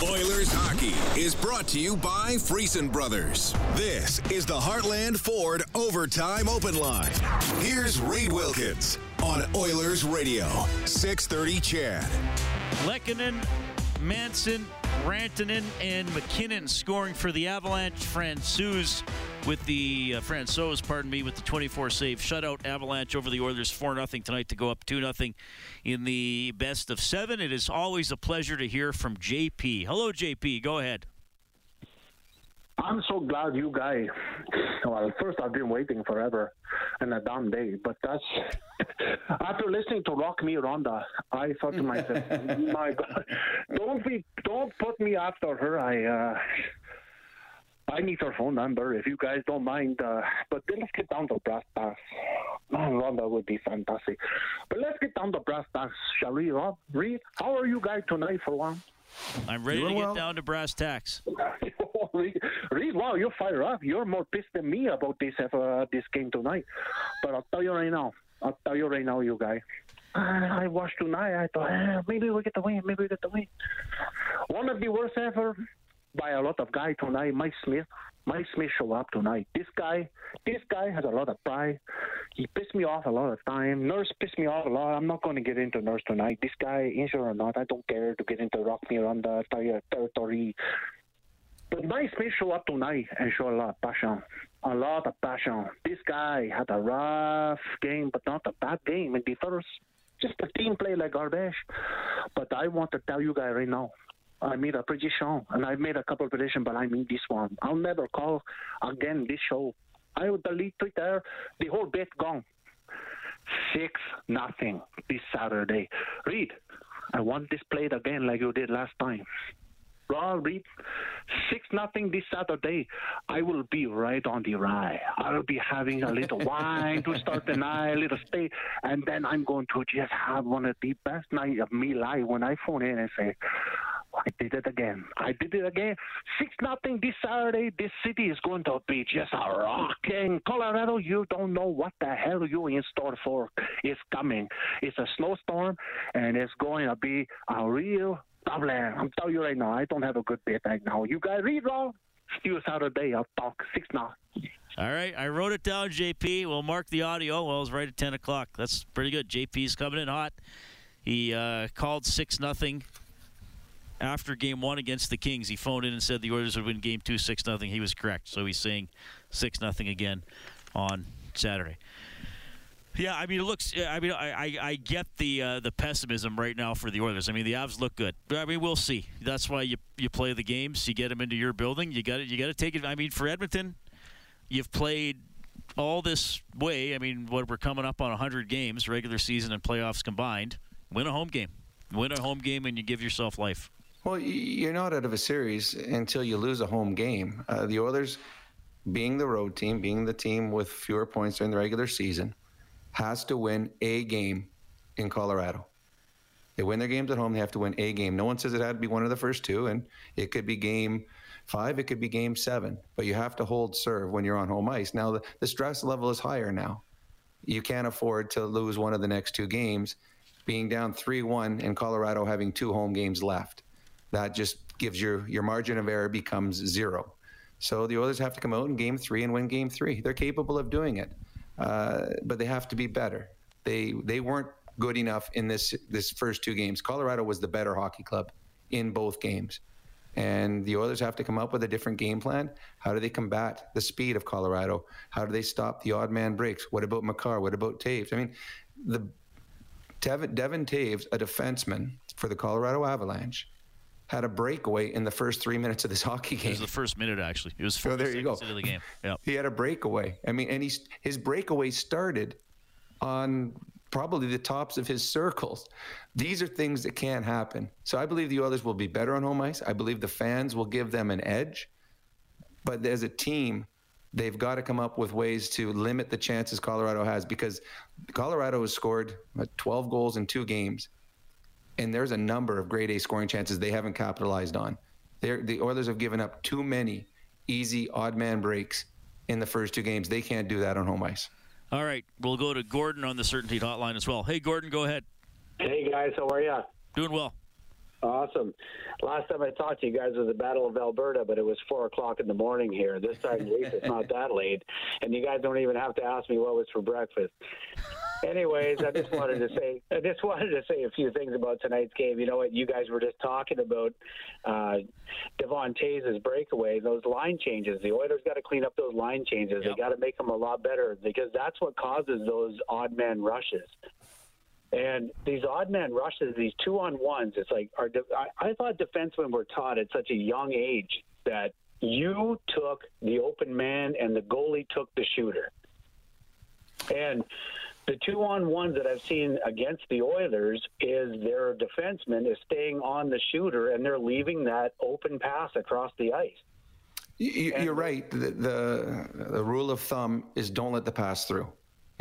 Oilers hockey is brought to you by Friesen Brothers. This is the Heartland Ford Overtime Open Line. Here's Reed Wilkins on Oilers Radio, 630 CHED. Lehkonen, Manson, Rantanen, and MacKinnon scoring for the Avalanche. Francouz with the uh, Francouz, pardon me, with the 24 save shutout. Avalanche over the Oilers 4 0 tonight to go up 2 0 in the best of seven. It is always a pleasure to hear from JP. Hello, JP. Go ahead. I'm so glad you guys. Well, first I've been waiting forever, and a damn day. But that's after listening to Rock Me Rhonda, I thought to myself, "My God, don't be, don't put me after her." I. uh I need her phone number if you guys don't mind. Uh, but let's get down to brass tacks. Man, Rhonda would be fantastic. But let's get down to brass tacks, shall we, Rob? Reed, how are you guys tonight for one? I'm ready Doing to get well. down to brass tacks. Wow, you're fired up. You're more pissed than me about this uh, this game tonight. But I'll tell you right now. I'll tell you right now, you guys. I watched tonight. I thought eh, maybe we get the win. Maybe we get the win. One of the worst ever by a lot of guys tonight. Mike Smith, Mike Smith show up tonight. This guy, this guy has a lot of pride. He pissed me off a lot of time. Nurse pissed me off a lot. I'm not going to get into Nurse tonight. This guy, injured or not, I don't care to get into Rock Me on the territory. But Smith show up tonight and show a lot of passion. A lot of passion. This guy had a rough game, but not a bad game in the first. Just a team play like garbage. But I want to tell you guys right now, I made a prediction, and I made a couple of predictions, but I made this one. I'll never call again this show. I will delete Twitter. The whole bit gone. Six nothing this Saturday. Read. I want this played again like you did last time. Raw Reed, six nothing this Saturday. I will be right on the rye. I'll be having a little wine to start the night, a little stay, and then I'm going to just have one of the best night of me life when I phone in and say, I did it again. I did it again. Six nothing this Saturday. This city is going to be just a rocking. Colorado, you don't know what the hell you in store for. It's coming. It's a snowstorm, and it's going to be a real problem. I'm telling you right now. I don't have a good bit right now. You guys read wrong. Still Saturday. I'll talk six now. All right, I wrote it down, JP. We'll mark the audio. Well, it's right at 10 o'clock. That's pretty good. JP's coming in hot. He uh, called 6 nothing after game one against the Kings. He phoned in and said the Oilers would win game two 6 nothing. He was correct. So he's saying 6 nothing again on Saturday. Yeah, I mean, it looks. I mean, I, I, get the uh, the pessimism right now for the Oilers. I mean, the Avs look good. I mean, we'll see. That's why you you play the games. You get them into your building. You got You got to take it. I mean, for Edmonton, you've played all this way. I mean, what we're coming up on 100 games, regular season and playoffs combined. Win a home game. Win a home game, and you give yourself life. Well, you're not out of a series until you lose a home game. Uh, the Oilers, being the road team, being the team with fewer points during the regular season, has to win a game in Colorado. They win their games at home, they have to win a game. No one says it had to be one of the first two, and it could be game five, it could be game seven, but you have to hold serve when you're on home ice. Now, the, the stress level is higher now. You can't afford to lose one of the next two games being down 3-1 and Colorado having two home games left. That just gives your your margin of error becomes zero. So the Oilers have to come out in game three and win game three. They're capable of doing it, uh, but they have to be better. They they weren't good enough in this this first two games. Colorado was the better hockey club in both games. And the Oilers have to come up with a different game plan. How do they combat the speed of Colorado? How do they stop the odd man breaks? What about Makar? What about Toews? I mean, the Devon, Devon Toews, a defenseman for the Colorado Avalanche, had a breakaway in the first three minutes of this hockey game. It was the first minute, actually. It was So there you go. into the game. Yeah. He had a breakaway. I mean, and he's, his breakaway started on probably the tops of his circles. These are things that can't happen. So I believe the Oilers will be better on home ice. I believe the fans will give them an edge. But as a team, they've got to come up with ways to limit the chances Colorado has because Colorado has scored 12 goals in two games. And there's a number of grade A scoring chances they haven't capitalized on. They're, the Oilers have given up too many easy odd man breaks in the first two games. They can't do that on home ice. All right, we'll go to Gordon on the CertainTeed Hotline as well. Hey, Gordon, go ahead. Hey guys, how are you? Doing well. Awesome. Last time I talked to you guys was the Battle of Alberta, but it was four o'clock in the morning here. This time at least it's not that late, and you guys don't even have to ask me what was for breakfast. Anyways, I just wanted to say I just wanted to say a few things about tonight's game. You know what? You guys were just talking about uh, Devon Toews' breakaway, those line changes. The Oilers got to clean up those line changes. They got to make them a lot better because that's what causes those odd man rushes. And these odd man rushes, these two on ones, it's like our. De- I, I thought defensemen were taught at such a young age that you took the open man and the goalie took the shooter. And the two on ones that I've seen against the Oilers is their defenseman is staying on the shooter and they're leaving that open pass across the ice. You, you're right. The, the the rule of thumb is don't let the pass through.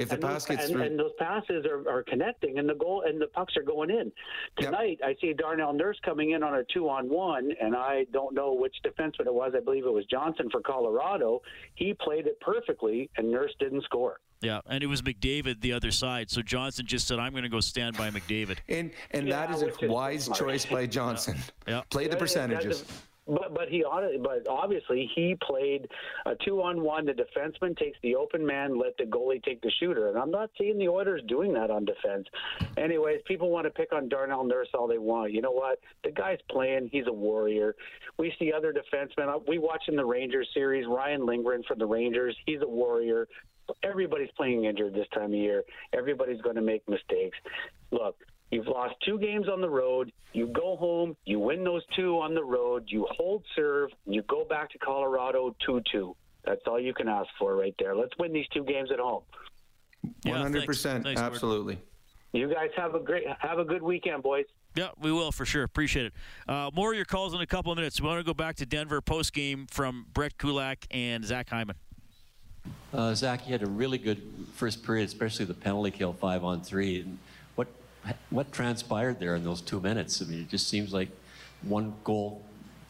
If the and pass those, gets and, through, and those passes are, are connecting, and the goal and the pucks are going in. Tonight, I see Darnell Nurse coming in on a two-on-one, and I don't know which defenseman it was. I believe it was Johnson for Colorado. He played it perfectly, and Nurse didn't score. Yeah, and it was McDavid the other side. So Johnson just said, "I'm going to go stand by McDavid." and and Yeah, that is a is wise smart. choice by Johnson. Yeah. Play the Yeah, percentages. But but he but obviously he played a two on one. The defenseman takes the open man, let the goalie take the shooter, and I'm not seeing the Oilers doing that on defense. Anyways, people want to pick on Darnell Nurse all they want. You know what? The guy's playing. He's a warrior. We see other defensemen. Uh, We watch in the Rangers series. Ryan Lindgren from the Rangers. He's a warrior. Everybody's playing injured this time of year. Everybody's going to make mistakes. Look, You've lost two games on the road. You go home, you win those two on the road, you hold serve, you go back to Colorado 2 2. That's all you can ask for right there. Let's win these two games at home. One hundred percent, Thanks, Gordon. absolutely. You guys have a great have a good weekend, boys. Yeah, we will for sure. Appreciate it. Uh, more of your calls in a couple of minutes. We want to go back to Denver post game from Brett Kulak and Zach Hyman. Uh, Zach, you had a really good first period, especially the penalty kill five on three. And what transpired there in those two minutes? I mean, it just seems like one goal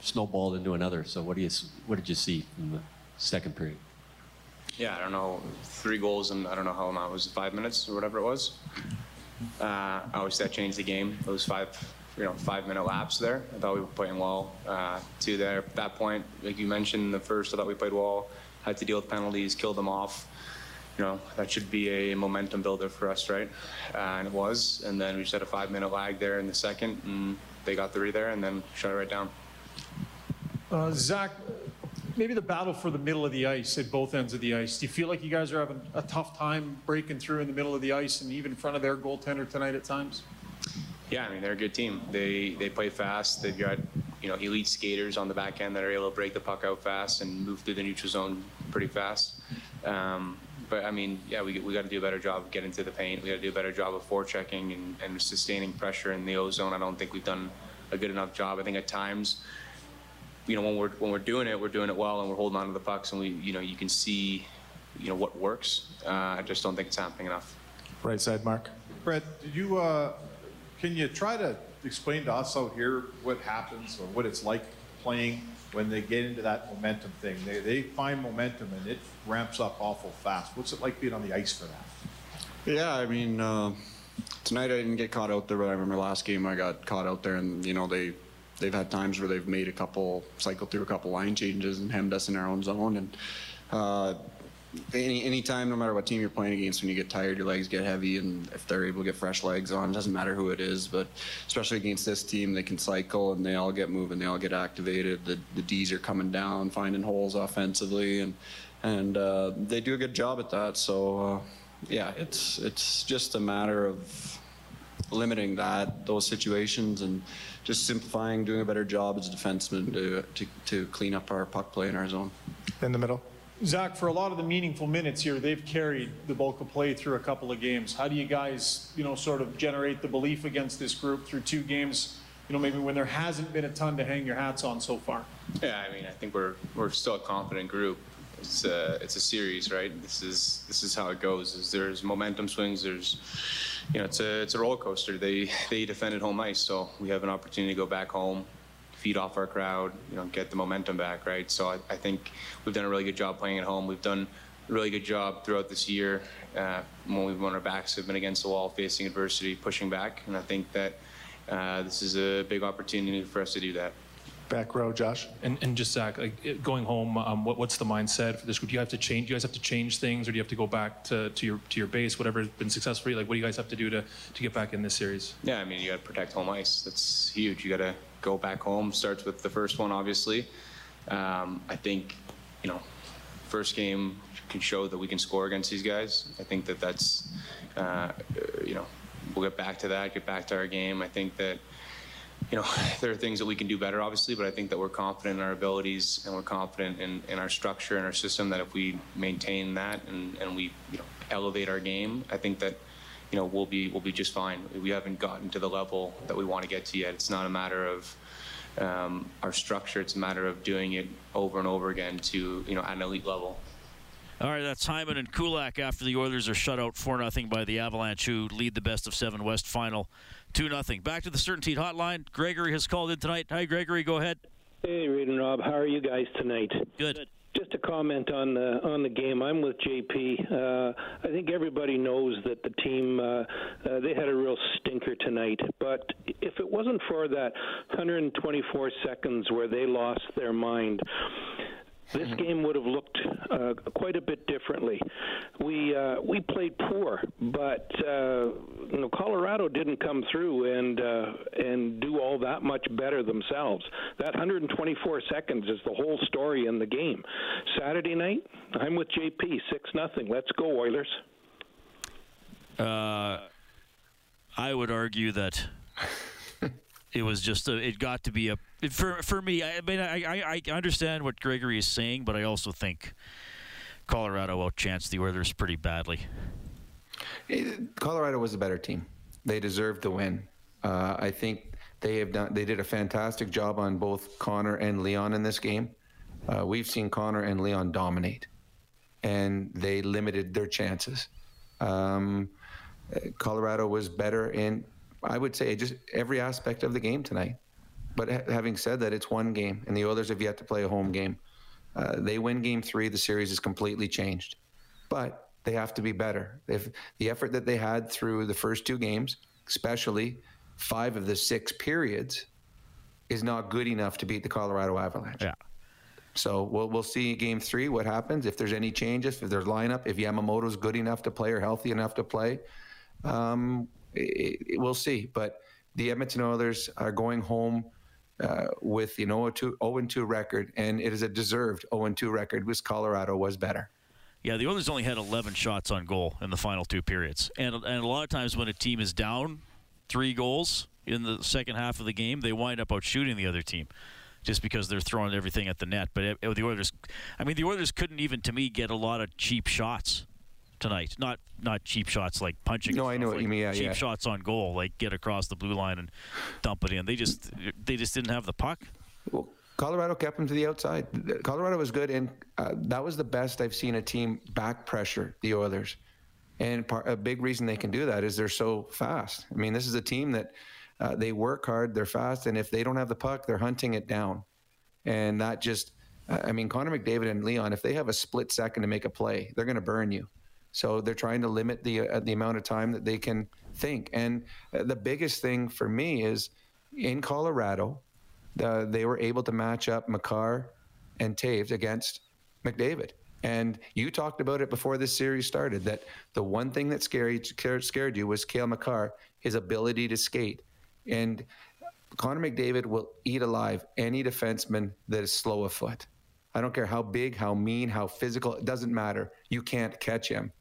snowballed into another. So what do you what did you see in the second period? yeah, I don't know, three goals and I don't know how long it was, five minutes or whatever it was. Uh, obviously, that changed the game. Those five, you know, five minute laps there. I thought we were playing well. Uh, to there at that point, like you mentioned, the first, I thought we played well. Had to deal with penalties, killed them off. You know, that should be a momentum builder for us, right? Uh, and it was. And then we just had a five minute lag there in the second, and they got three there, and then shut it right down. Uh, Zach, maybe the battle for the middle of the ice at both ends of the ice. Do you feel like you guys are having a tough time breaking through in the middle of the ice and even in front of their goaltender tonight at times? Yeah, I mean they're a good team. They they play fast. They've got you know elite skaters on the back end that are able to break the puck out fast and move through the neutral zone pretty fast. Um, but I mean, yeah, we we got to do a better job of getting to the paint. We got to do a better job of forechecking and, and sustaining pressure in the ozone. I don't think we've done a good enough job. I think at times, you know, when we're when we're doing it, we're doing it well and we're holding on to the pucks and we you know you can see you know what works. Uh, I just don't think it's happening enough. Right side, Mark. Brett, did you, uh, can you try to explain to us out here what happens or what it's like playing when they get into that momentum thing? They, they find momentum and it ramps up awful fast. What's it like being on the ice for that? Yeah, I mean, uh, tonight I didn't get caught out there, but I remember last game I got caught out there, and you know they they've had times where they've made a couple cycled through a couple line changes and hemmed us in our own zone, and uh, any any time, no matter what team you're playing against, when you get tired, your legs get heavy, and if they're able to get fresh legs on, it doesn't matter who it is, but especially against this team, they can cycle and they all get moving, they all get activated. The the D's are coming down, finding holes offensively, and and uh, they do a good job at that. So uh, yeah, it's it's just a matter of limiting that those situations and just simplifying, doing a better job as a defenseman to to, to clean up our puck play in our zone. In the middle. Zach, for a lot of the meaningful minutes here, they've carried the bulk of play through a couple of games. How do you guys, you know, sort of generate the belief against this group through two games? You know, maybe when there hasn't been a ton to hang your hats on so far. Yeah, I mean, I think we're we're still a confident group. It's a it's a series, right? This is this is how it goes. Is there's momentum swings. There's you know, it's a it's a roller coaster. They they defended home ice, so we have an opportunity to go back home feed off our crowd, you know, get the momentum back, right? So I, I think we've done a really good job playing at home. We've done a really good job throughout this year uh, when we've won our backs have been against the wall, facing adversity, pushing back, and I think that uh, this is a big opportunity for us to do that. Back row, Josh. And, and just Zach, like going home, um, what, what's the mindset for this group? Do you have to change? Do you guys have to change things, or do you have to go back to, to your to your base, whatever has been successful for you? Like, what do you guys have to do to to get back in this series? Yeah, I mean, you got to protect home ice. That's huge. You got to go back home. Starts with the first one, obviously. Um, I think, you know, first game can show that we can score against these guys. I think that that's, uh, you know, we'll get back to that, get back to our game. I think that, you know, there are things that we can do better, obviously, but I think that we're confident in our abilities and we're confident in, in our structure and our system that if we maintain that and, and we, you know, elevate our game, I think that, you know, we'll be we'll be just fine. We haven't gotten to the level that we want to get to yet. It's not a matter of um, our structure. It's a matter of doing it over and over again to you know at an elite level. All right, that's Hyman and Kulak after the Oilers are shut out 4 0 by the Avalanche, who lead the best of seven West final 2 0. Back to the CertainTeed Hotline. Gregory has called in tonight. Hi, Gregory. Go ahead. Hey, Reed and Rob, how are you guys tonight? Good. Just a comment on the on the game. I'm with JP. Uh, I think everybody knows that the team uh, uh, they had a real stinker tonight. But if it wasn't for that 124 seconds where they lost their mind, this game would have looked uh, quite a bit differently. We uh, we played poor, but uh, you know Colorado didn't come through and uh, and do all that much better themselves. That 124 seconds is the whole story in the game. Saturday night, I'm with JP, six nothing. Let's go Oilers. Uh, I would argue that it was just a, it got to be a for for me. I mean, I, I understand what Gregory is saying, but I also think Colorado outchanced the Oilers pretty badly. Colorado was a better team. They deserved the win. Uh, I think they have done. They did a fantastic job on both Connor and Leon in this game. Uh, we've seen Connor and Leon dominate, and they limited their chances. Um, Colorado was better in, I would say, just every aspect of the game tonight. But ha- having said that, it's one game, and the Oilers have yet to play a home game. Uh, they win game three, the series is completely changed. But they have to be better. If the effort that they had through the first two games, especially five of the six periods, is not good enough to beat the Colorado Avalanche. Yeah. So we'll we'll see game three what happens if there's any changes if there's lineup if Yamamoto's good enough to play or healthy enough to play. Um, it, it, we'll see. But the Edmonton Oilers are going home uh, with you know a 2 0 2 record, and it is a deserved 0 2 record because Colorado was better. Yeah, the Oilers only had 11 shots on goal in the final two periods, and and a lot of times when a team is down three goals in the second half of the game, they wind up out shooting the other team. Just because they're throwing everything at the net, but it, it, the Oilers, I mean, the Oilers couldn't even, to me, get a lot of cheap shots tonight. Not not cheap shots like punching. No, I know stuff, what like you mean. Yeah, cheap yeah. shots on goal, like get across the blue line and dump it in. They just they just didn't have the puck. Well, Colorado kept them to the outside. Colorado was good, and uh, that was the best I've seen a team back pressure the Oilers. And part, a big reason they can do that is they're so fast. I mean, this is a team that uh, they work hard, they're fast, and if they don't have the puck, they're hunting it down. And that just, I mean, Connor McDavid and Leon, if they have a split second to make a play, they're going to burn you. So they're trying to limit the uh, the amount of time that they can think. And uh, the biggest thing for me is in Colorado, the, they were able to match up Makar and Toews against McDavid. And you talked about it before this series started that the one thing that scared, scared you was Cale Makar, his ability to skate. And Connor McDavid will eat alive any defenseman that is slow of foot. I don't care how big, how mean, how physical, it doesn't matter. You can't catch him.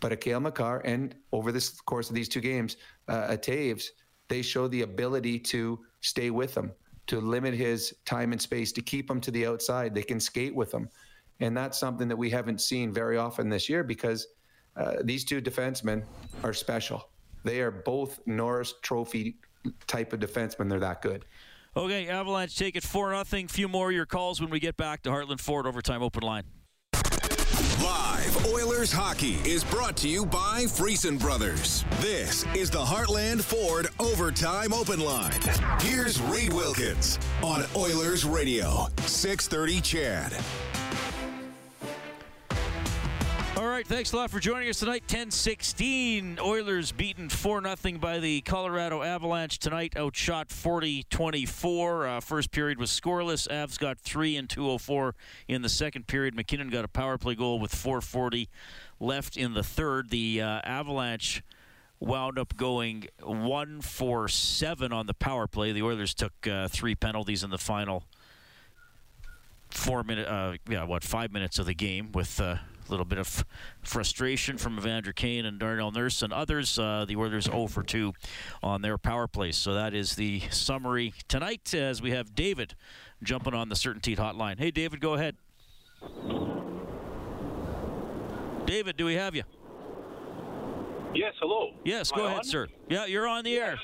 But a Cale Makar and over this course of these two games, uh, a Toews, they show the ability to stay with him, to limit his time and space, to keep him to the outside. They can skate with him. And that's something that we haven't seen very often this year because uh, these two defensemen are special. They are both Norris Trophy type of defensemen. They're that good. Okay, Avalanche take it 4 nothing. Few more of your calls when we get back to Heartland Ford Overtime Open Line. Live Oilers hockey is brought to you by Friesen Brothers. This is the Heartland Ford Overtime Open Line. Here's Reed Wilkins on Oilers Radio, 630 CHED. All right, thanks a lot for joining us tonight. 10-16, Oilers beaten 4-0 by the Colorado Avalanche tonight, outshot 40-24. Uh, first period was scoreless. Avs got 3 and 204 in the second period. MacKinnon got a power play goal with 440 left in the third. The uh, Avalanche wound up going 1 for 7 on the power play. The Oilers took uh, three penalties in the final four minute, uh, yeah, what, five minutes of the game with uh, a little bit of frustration from Evander Kane and Darnell Nurse and others. Uh, the Oilers 0 for 2 on their power plays. So that is the summary tonight as we have David jumping on the CertainTeed hotline. Hey, David, go ahead. David, do we have you? Yes, hello. Yes, Am go I ahead, on? sir. Yeah, you're on the air.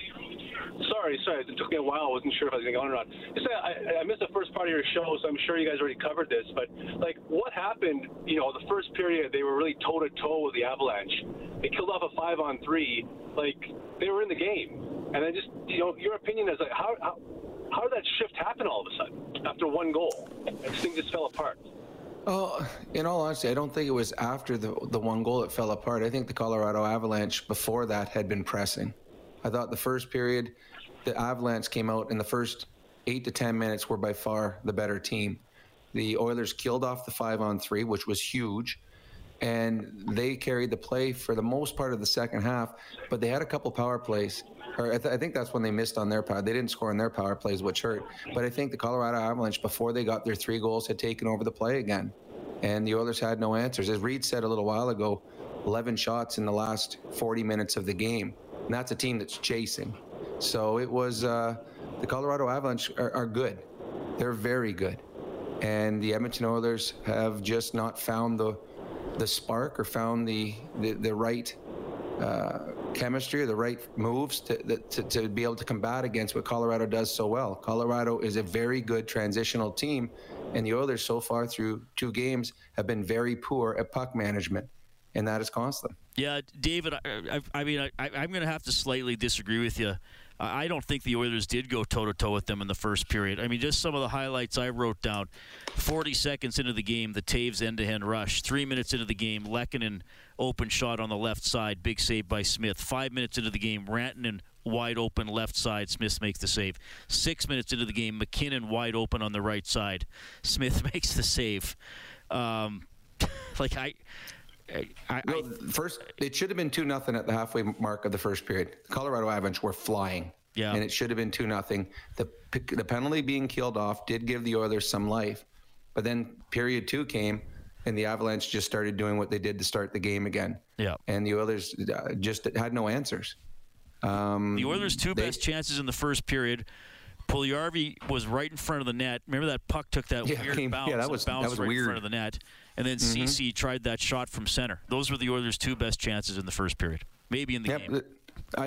Sorry, sorry. It took me a while. I wasn't sure if I was going to go on or not. Uh, I, I missed the first part of your show, so I'm sure you guys already covered this. But like, what happened? You know, the first period they were really toe to toe with the Avalanche. They killed off a five on three. Like they were in the game, and then just you know, your opinion is like how how, how did that shift happen all of a sudden after one goal? This thing just fell apart. Oh, in all honesty, I don't think it was after the the one goal that fell apart. I think the Colorado Avalanche before that had been pressing. I thought the first period, the Avalanche came out in the first eight to ten minutes were by far the better team. The Oilers killed off the five on three, which was huge, and they carried the play for the most part of the second half. But they had a couple power plays. Or I, th- I think that's when they missed on their power. They didn't score on their power plays, which hurt. But I think the Colorado Avalanche, before they got their three goals, had taken over the play again, and the Oilers had no answers. As Reed said a little while ago, 11 shots in the last 40 minutes of the game. And that's a team that's chasing. So it was uh, the Colorado Avalanche are, are good. They're very good. And the Edmonton Oilers have just not found the the spark or found the the, the right uh, chemistry or the right moves to, to to be able to combat against what Colorado does so well. Colorado is a very good transitional team, and the Oilers so far through two games have been very poor at puck management, and that has cost them. Yeah, David. I, I, I mean, I, I'm going to have to slightly disagree with you. I don't think the Oilers did go toe to toe with them in the first period. I mean, just some of the highlights I wrote down. 40 seconds into the game, the Toews end to end rush. Three minutes into the game, Lehkonen open shot on the left side, big save by Smith. Five minutes into the game, Rantanen wide open left side, Smith makes the save. Six minutes into the game, MacKinnon wide open on the right side, Smith makes the save. Um, like I. I, I, first, it should have been two nothing at the halfway mark of the first period. Colorado Avalanche were flying, yeah, and it should have been two nothing. The the penalty being killed off did give the Oilers some life, but then period two came, and the Avalanche just started doing what they did to start the game again. Yeah, and the Oilers uh, just had no answers. Um, the Oilers' two they, best chances in the first period. Puljujärvi was right in front of the net. Remember that puck took that yeah, weird came, bounce. Yeah, that was, that was right weird. in front of the net. And then Mhm. Ceci tried that shot from center. Those were the Oilers' two best chances in the first period, maybe in the Yep, game. th- I,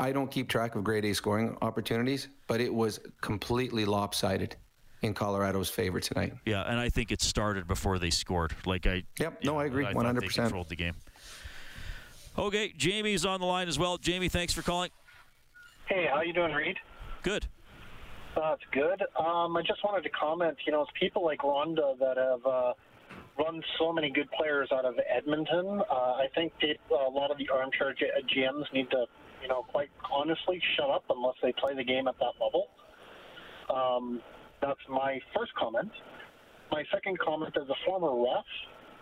I, I don't keep track of grade A scoring opportunities, but it was completely lopsided in Colorado's favor tonight. Yeah, and I think it started before they scored. Like I. Yep. No, I agree. I One thought hundred they percent. controlled the game. Okay, Jamie's on the line as well. Jamie, thanks for calling. Hey, how you doing, Reed? Good. That's good. Um, I just wanted to comment. You know, it's people like Rhonda that have uh, run so many good players out of Edmonton. Uh, I think they, a lot of the armchair GMs need to, you know, quite honestly shut up unless they play the game at that level. Um, that's my first comment. My second comment as a former ref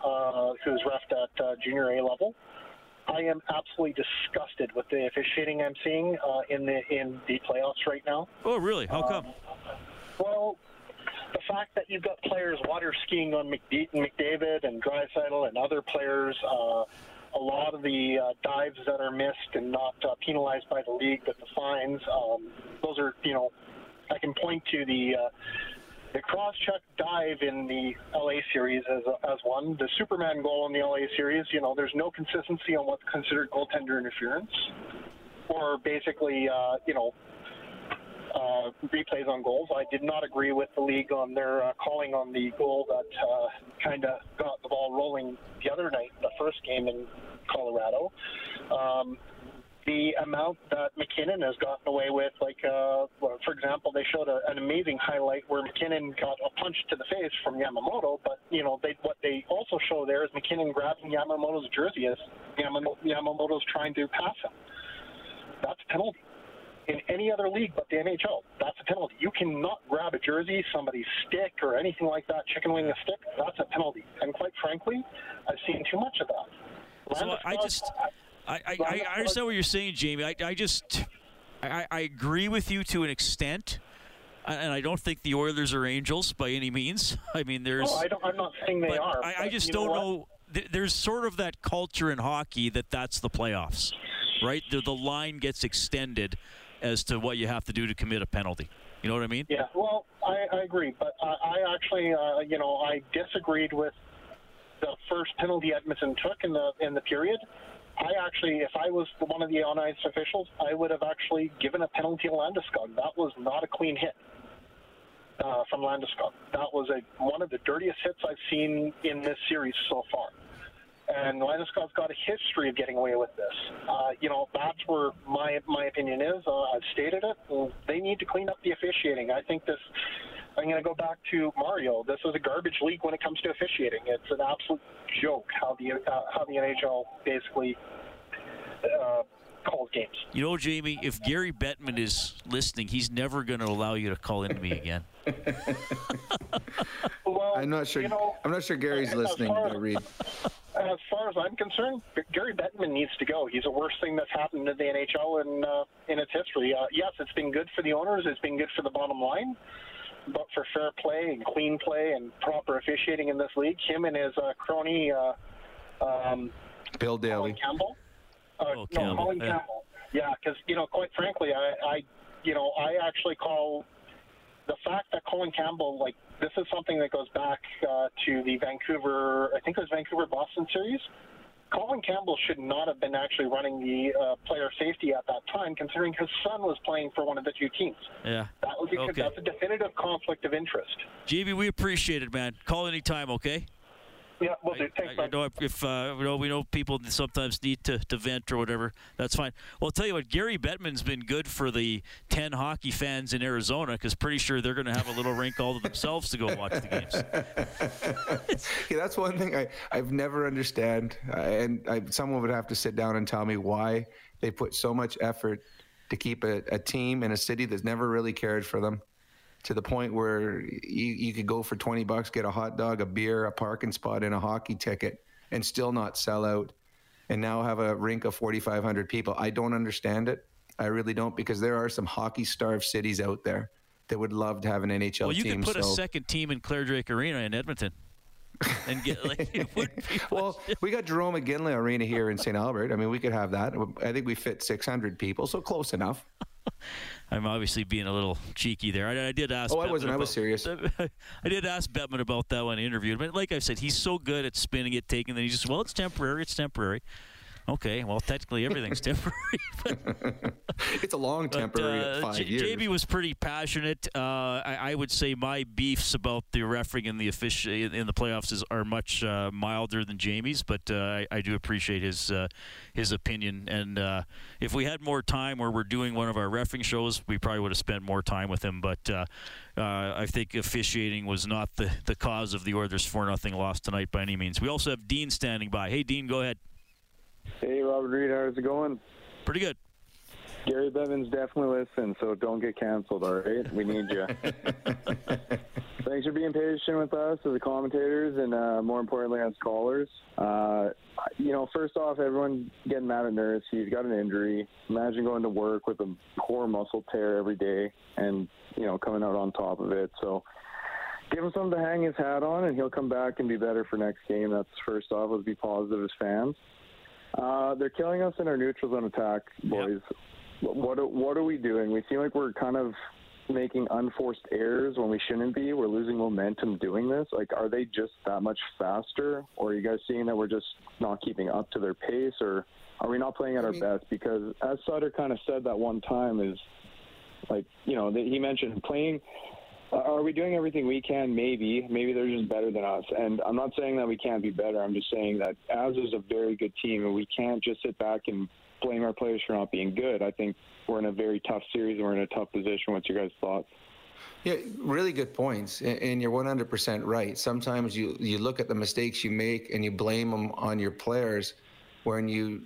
uh, who's refed at uh, junior A level. I am absolutely disgusted with the officiating I'm seeing uh, in the in the playoffs right now. Oh, really? How come? Well, the fact that you've got players water skiing on McD- McDavid and Draisaitl and other players, uh, a lot of the uh, dives that are missed and not uh, penalized by the league, but the fines, um, those are, you know, I can point to the uh, the cross-check dive in the LA series as, as one. The Superman goal in the LA series, you know, there's no consistency on what's considered goaltender interference, or basically, uh, you know, uh, replays on goals. I did not agree with the league on their uh, calling on the goal that uh, kind of got the ball rolling the other night, the first game in Colorado. Um, the amount that MacKinnon has gotten away with, like, uh, for example, they showed a, an amazing highlight where MacKinnon got a punch to the face from Yamamoto, but, you know, they, what they also show there is MacKinnon grabbing Yamamoto's jersey as Yamamoto's trying to pass him. That's a penalty in any other league but the NHL. That's a penalty. You cannot grab a jersey, somebody's stick, or anything like that, chicken wing a stick. That's a penalty. And quite frankly, I've seen too much of that. So I just, I, I, I understand what you're saying, Jamie. I, I just, I, I agree with you to an extent. And I don't think the Oilers are angels by any means. I mean, there's. No, I don't, I'm not saying they are. I, I just don't know. There's sort of that culture in hockey that that's the playoffs, right? The, the line gets extended as to what you have to do to commit a penalty. You know what I mean? Yeah, well, I, I agree, but I, I actually, uh, you know, I disagreed with the first penalty Edmonton took in the in the period. I actually, if I was one of the on ice officials, I would have actually given a penalty to Landeskog. That was not a clean hit uh, from Landeskog. That was a one of the dirtiest hits I've seen in this series so far. And Landeskog's got a history of getting away with this. Uh, you know, that's where my my opinion is. Uh, I've stated it. They need to clean up the officiating. I think this. I'm going to go back to Mario. This is a garbage league when it comes to officiating. It's an absolute joke how the uh, how the NHL basically uh, calls games. You know, Jamie, if Gary Bettman is listening, he's never going to allow you to call into me again. well, I'm not sure. You know, I'm not sure Gary's listening. far- uh, Reed. As far as I'm concerned, Gary Bettman needs to go. He's the worst thing that's happened to the NHL in uh, in its history. Uh, yes, it's been good for the owners. It's been good for the bottom line. But for fair play and clean play and proper officiating in this league, him and his uh, crony uh, um, Bill Daly. Colin Campbell. Uh, no, Campbell, Colin yeah. Campbell. Yeah, because you know, quite frankly, I, I, you know, I actually call the fact that Colin Campbell, like, this is something that goes back uh, to the Vancouver, I think it was Vancouver Boston series. Colin Campbell should not have been actually running the uh, player safety at that time, considering his son was playing for one of the two teams. Yeah. That was Okay. that's a definitive conflict of interest. JB, we appreciate it, man. Call anytime, okay? Yeah, we'll do. Thanks, I, I know if, if uh, you know, we know people sometimes need to, to vent or whatever. That's fine. Well, I'll tell you what, Gary Bettman's been good for the 10 hockey fans in Arizona because pretty sure they're going to have a little rink all to themselves to go watch the games. yeah, that's one thing I, I've never understand, uh, and I, someone would have to sit down and tell me why they put so much effort to keep a, a team in a city that's never really cared for them, to the point where you, you could go for twenty bucks, get a hot dog, a beer, a parking spot, and a hockey ticket, and still not sell out, and now have a rink of forty five hundred people. I don't understand it. I really don't because there are some hockey starved cities out there that would love to have an NHL team. well, you team. could put a second team in Clare Drake Arena in Edmonton. and get like it would be well, we got Jarome Iginla Arena here in St. Albert. I mean, we could have that. I think we fit 600 people, so close enough. I'm obviously being a little cheeky there. I, I did ask. Oh, I wasn't. I was serious. I did ask Bettman about that when I interviewed him. But like I said, he's so good at spinning it, taking it. He's just, well, it's temporary. It's temporary. Okay, well, technically everything's temporary. it's a long temporary uh, five J- years. JB was pretty passionate. Uh, I, I would say my beefs about the refereeing and the official in the playoffs is, are much uh, milder than Jamie's, but uh, I, I do appreciate his uh, his opinion. And uh, if we had more time, where we're doing one of our refereeing shows, we probably would have spent more time with him. But uh, I think officiating was not the, the cause of the Oilers four nothing loss tonight by any means. We also have Dean standing by. Hey, Dean, go ahead. Hey, Robert Reed, how's it going? Pretty good. Gary Bevins definitely listen, so don't get canceled, all right? We need you. Thanks for being patient with us as the commentators and uh, more importantly as callers. Uh, you know, first off, everyone getting mad at Nurse. He's got an injury. Imagine going to work with a poor muscle tear every day and, you know, coming out on top of it. So give him something to hang his hat on and he'll come back and be better for next game. That's first off. Let's be positive as fans. Uh, they're killing us in our neutral zone attack, boys. Yep. What what are we doing? We seem like we're kind of making unforced errors when we shouldn't be. We're losing momentum doing this. Like, are they just that much faster, or are you guys seeing that we're just not keeping up to their pace, or are we not playing at our best? Because as Sutter kind of said that one time is like you know he mentioned playing are we doing everything we can? Maybe. Maybe they're just better than us. And I'm not saying that we can't be better. I'm just saying that as is a very good team, and we can't just sit back and blame our players for not being good. I think we're in a very tough series and we're in a tough position. What's your guys' thoughts? Yeah, really good points, and you're 100% right. Sometimes you you look at the mistakes you make and you blame them on your players, when you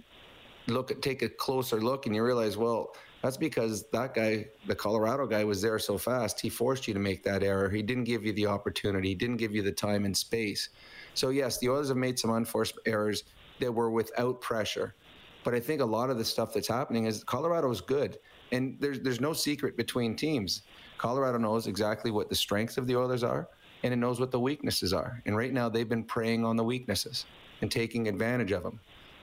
look at take a closer look and you realize, well, that's because that guy, the Colorado guy, was there so fast. He forced you to make that error. He didn't give you the opportunity. He didn't give you the time and space. So yes, the Oilers have made some unforced errors that were without pressure. But I think a lot of the stuff that's happening is Colorado is good, and there's there's no secret between teams. Colorado knows exactly what the strengths of the Oilers are, and it knows what the weaknesses are. And right now, they've been preying on the weaknesses and taking advantage of them.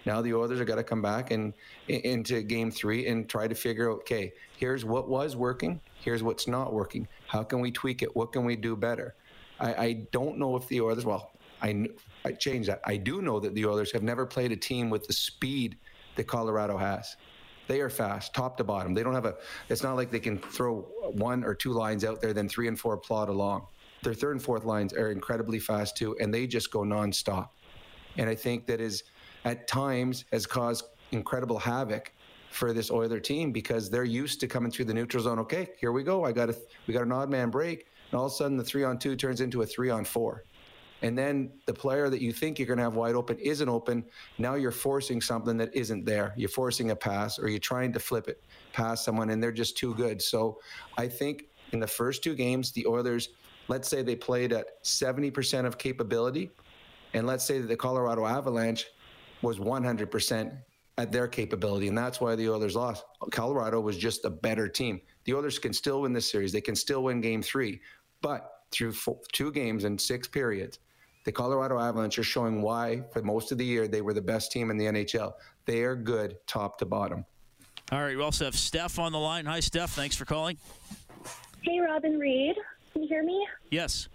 Now the Oilers are got to come back and into game three and try to figure out, okay, here's what was working, here's what's not working. How can we tweak it? What can we do better? I, I don't know if the Oilers. Well, I I changed that. I do know that the Oilers have never played a team with the speed that Colorado has. They are fast, top to bottom. They don't have a. It's not like they can throw one or two lines out there, then three and four plod along. Their third and fourth lines are incredibly fast too, and they just go nonstop. And I think that is at times has caused incredible havoc for this Oiler team because they're used to coming through the neutral zone. Okay, here we go. I got a we got an odd man break, and all of a sudden the three on two turns into a three on four. And then the player that you think you're going to have wide open isn't open. Now you're forcing something that isn't there. You're forcing a pass or you're trying to flip it past someone and they're just too good. So I think in the first two games, the Oilers, let's say they played at 70% of capability. And let's say that the Colorado Avalanche was 100% at their capability, and that's why the Oilers lost. Colorado was just a better team. The Oilers can still win this series. They can still win Game Three, but through four, two games and six periods, the Colorado Avalanche are showing why, for most of the year, they were the best team in the NHL. They are good, top to bottom. All right, we also have Steph on the line. Hi, Steph. Thanks for calling. Hey, Robin Reed. Can you hear me? Yes.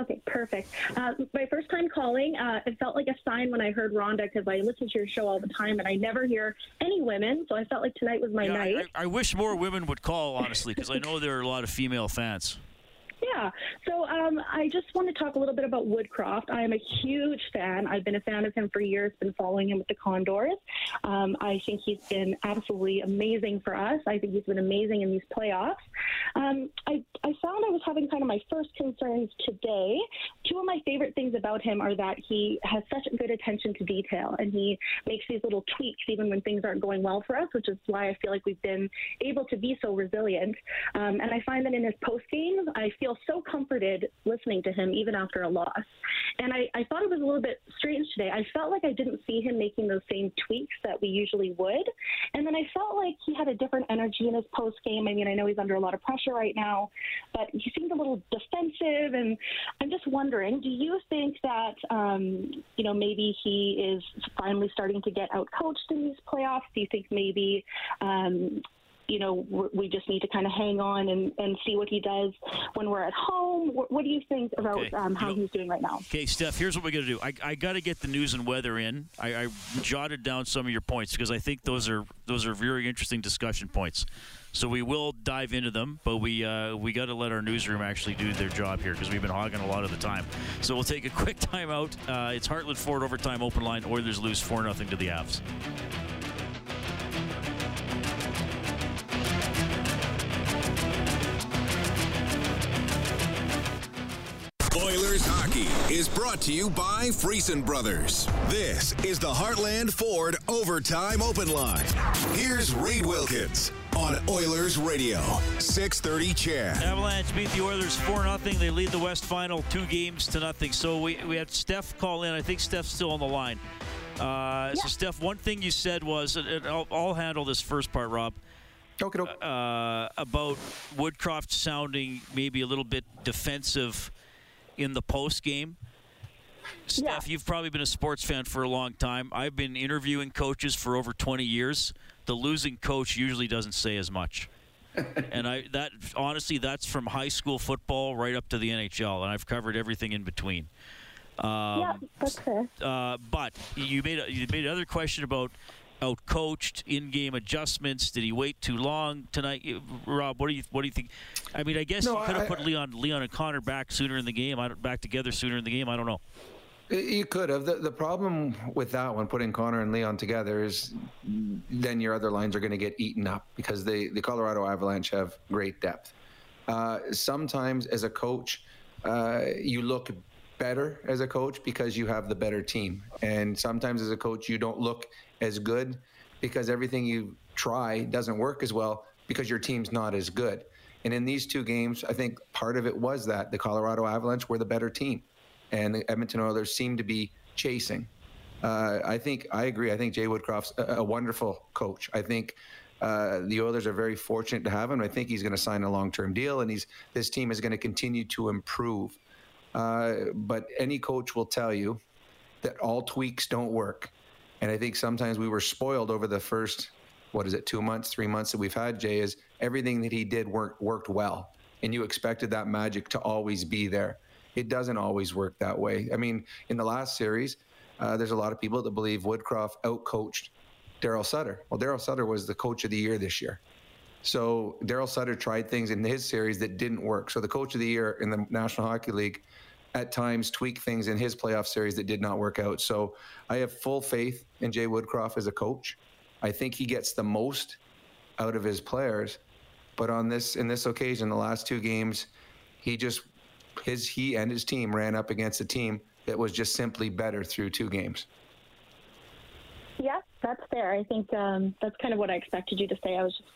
Okay, perfect. Uh, my first time calling, uh, it felt like a sign when I heard Rhonda because I listen to your show all the time and I never hear any women, so I felt like tonight was my yeah, night. I, I, wish more women would call, honestly, because I know there are a lot of female fans. Yeah. So um, I just want to talk a little bit about Woodcroft. I am a huge fan. I've been a fan of him for years, been following him with the Condors. Um, I think he's been absolutely amazing for us. I think he's been amazing in these playoffs. Um, I, I found I was having kind of my first concerns today. Two of my favorite things about him are that he has such good attention to detail and he makes these little tweaks even when things aren't going well for us, which is why I feel like we've been able to be so resilient. Um, and I find that in his post games, I feel so comforted listening to him even after a loss. And I, I thought it was a little bit strange today. I felt like I didn't see him making those same tweaks that we usually would. And then I felt like he had a different energy in his post game. I mean, I know he's under a lot of pressure right now, but he seemed a little defensive. And I'm just wondering, do you think that, um, you know, maybe he is finally starting to get out coached in these playoffs? Do you think maybe um, you know we're- just need to kind of hang on and, and see what he does when we're at home? What, what do you think about Okay. um, how he's doing right now? Okay, Steph, here's what we're going to do. I, I got to get the news and weather in. I, I jotted down some of your points because I think those are those are very interesting discussion points. So we will dive into them, but we uh, we got to let our newsroom actually do their job here because we've been hogging a lot of the time. So we'll take a quick timeout. Uh, it's Heartland Ford overtime open line. Oilers lose four nothing to the Avs. Oilers hockey is brought to you by Friesen Brothers. This is the Heartland Ford Overtime Open Line. Here's Reed Wilkins on Oilers Radio, 630 CHED. Avalanche beat the Oilers 4 0. They lead the West Final two games to nothing. So we, we had Steph call in. I think Steph's still on the line. Uh, So, Steph, one thing you said was, and and I'll, I'll handle this first part, Rob. Okay, uh, about Woodcroft sounding maybe a little bit defensive in the post game. Steph, you've probably been a sports fan for a long time. I've been interviewing coaches for over 20 years. The losing coach usually doesn't say as much. and I that honestly that's from high school football right up to the NHL and I've covered everything in between. Um, yeah, that's fair. uh, but you made a, you made another question about outcoached in-game adjustments. Did he wait too long tonight? Rob, what do you what do you think? I mean, I guess No, you could have put Leon Leon and Connor back sooner in the game. I don't, back together sooner in the game. I don't know. You could have. The, the problem with that one, putting Connor and Leon together, is then your other lines are going to get eaten up because the, the Colorado Avalanche have great depth. Uh, sometimes, as a coach, uh, you look better as a coach because you have the better team. And sometimes, as a coach, you don't look as good because everything you try doesn't work as well because your team's not as good. And in these two games, I think part of it was that the Colorado Avalanche were the better team and the Edmonton Oilers seemed to be chasing. Uh, I think I agree. I think Jay Woodcroft's a, a wonderful coach. I think uh, the Oilers are very fortunate to have him. I think he's going to sign a long-term deal, and he's this team is going to continue to improve. Uh, but any coach will tell you that all tweaks don't work, and I think sometimes we were spoiled over the first what is it two months, three months that we've had. Jay is everything that he did worked worked well, and you expected that magic to always be there it doesn't always work that way. I mean, in the last series, uh, there's a lot of people that believe Woodcroft outcoached Daryl Sutter. Well, Daryl Sutter was the coach of the year this year. So Daryl Sutter tried things in his series that didn't work. So the coach of the year in the National Hockey League at times tweak things in his playoff series that did not work out. So I have full faith in Jay Woodcroft as a coach. I think he gets the most out of his players. But on this in this occasion, the last two games, he just his he and his team ran up against a team that was just simply better through two games. Yeah, that's fair. I think um, that's kind of what I expected you to say. I was just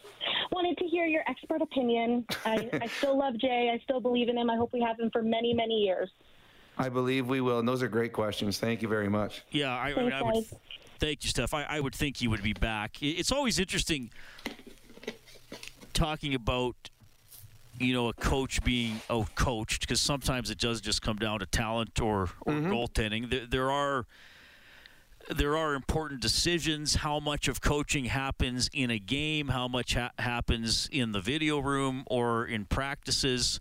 wanted to hear your expert opinion. I, I still love Jay. I still believe in him. I hope we have him for many, many years. I believe we will, and those are great questions. Thank you very much. Yeah, I, I, Thanks, I would. Thank you, Steph. I, I would think he would be back. It's always interesting talking about you know a coach being out coached because sometimes it does just come down to talent or, or mm-hmm. goaltending. There, there are there are important decisions. How much of coaching happens in a game? How much ha- happens in the video room or in practices?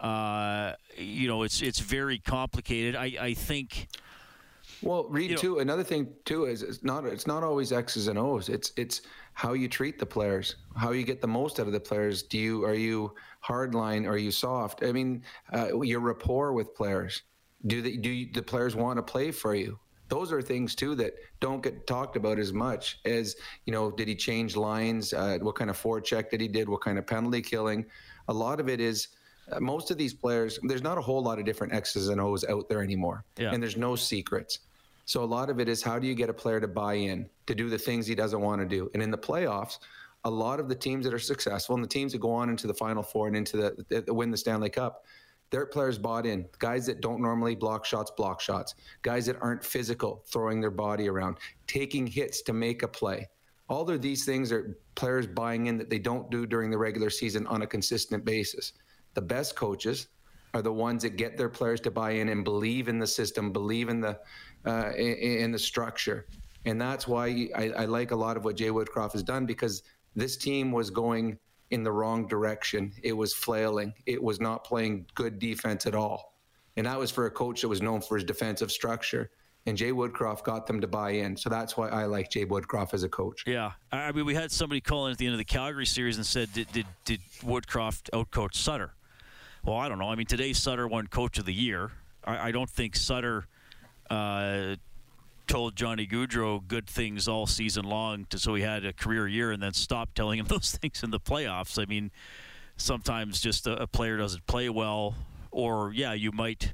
Uh, you know, it's it's very complicated. I, I think. Well, Reed, too. Another thing too is it's not it's not always X's and O's. It's it's how you treat the players, how you get the most out of the players. Do you are you hardline? Are you soft? I mean, uh, your rapport with players. Do they do you, the players want to play for you? Those are things too that don't get talked about as much as you know. Did he change lines? Uh, what kind of forecheck did he did? What kind of penalty killing? A lot of it is Uh, most of these players. There's not a whole lot of different X's and O's out there anymore, Yeah. and there's no secrets. So a lot of it is how do you get a player to buy in to do the things he doesn't want to do? And in the playoffs, a lot of the teams that are successful and the teams that go on into the Final Four and into the, the win the Stanley Cup, their players bought in. Guys that don't normally block shots, block shots. Guys that aren't physical, throwing their body around, taking hits to make a play. All of these things are players buying in that they don't do during the regular season on a consistent basis. The best coaches are the ones that get their players to buy in and believe in the system, believe in the uh, in, in the structure, and that's why I, I like a lot of what Jay Woodcroft has done because this team was going in the wrong direction. It was flailing. It was not playing good defense at all. And that was for a coach that was known for his defensive structure. And Jay Woodcroft got them to buy in. So that's why I like Jay Woodcroft as a coach. Yeah. I mean, we had somebody call in at the end of the Calgary series and said, Did, did, did Woodcroft outcoach Sutter? Well, I don't know. I mean, today Sutter won Coach of the Year. I, I don't think Sutter uh, told Johnny Gaudreau good things all season long, to, so he had a career year, and then stopped telling him those things in the playoffs. I mean, sometimes just a, a player doesn't play well, or yeah, you might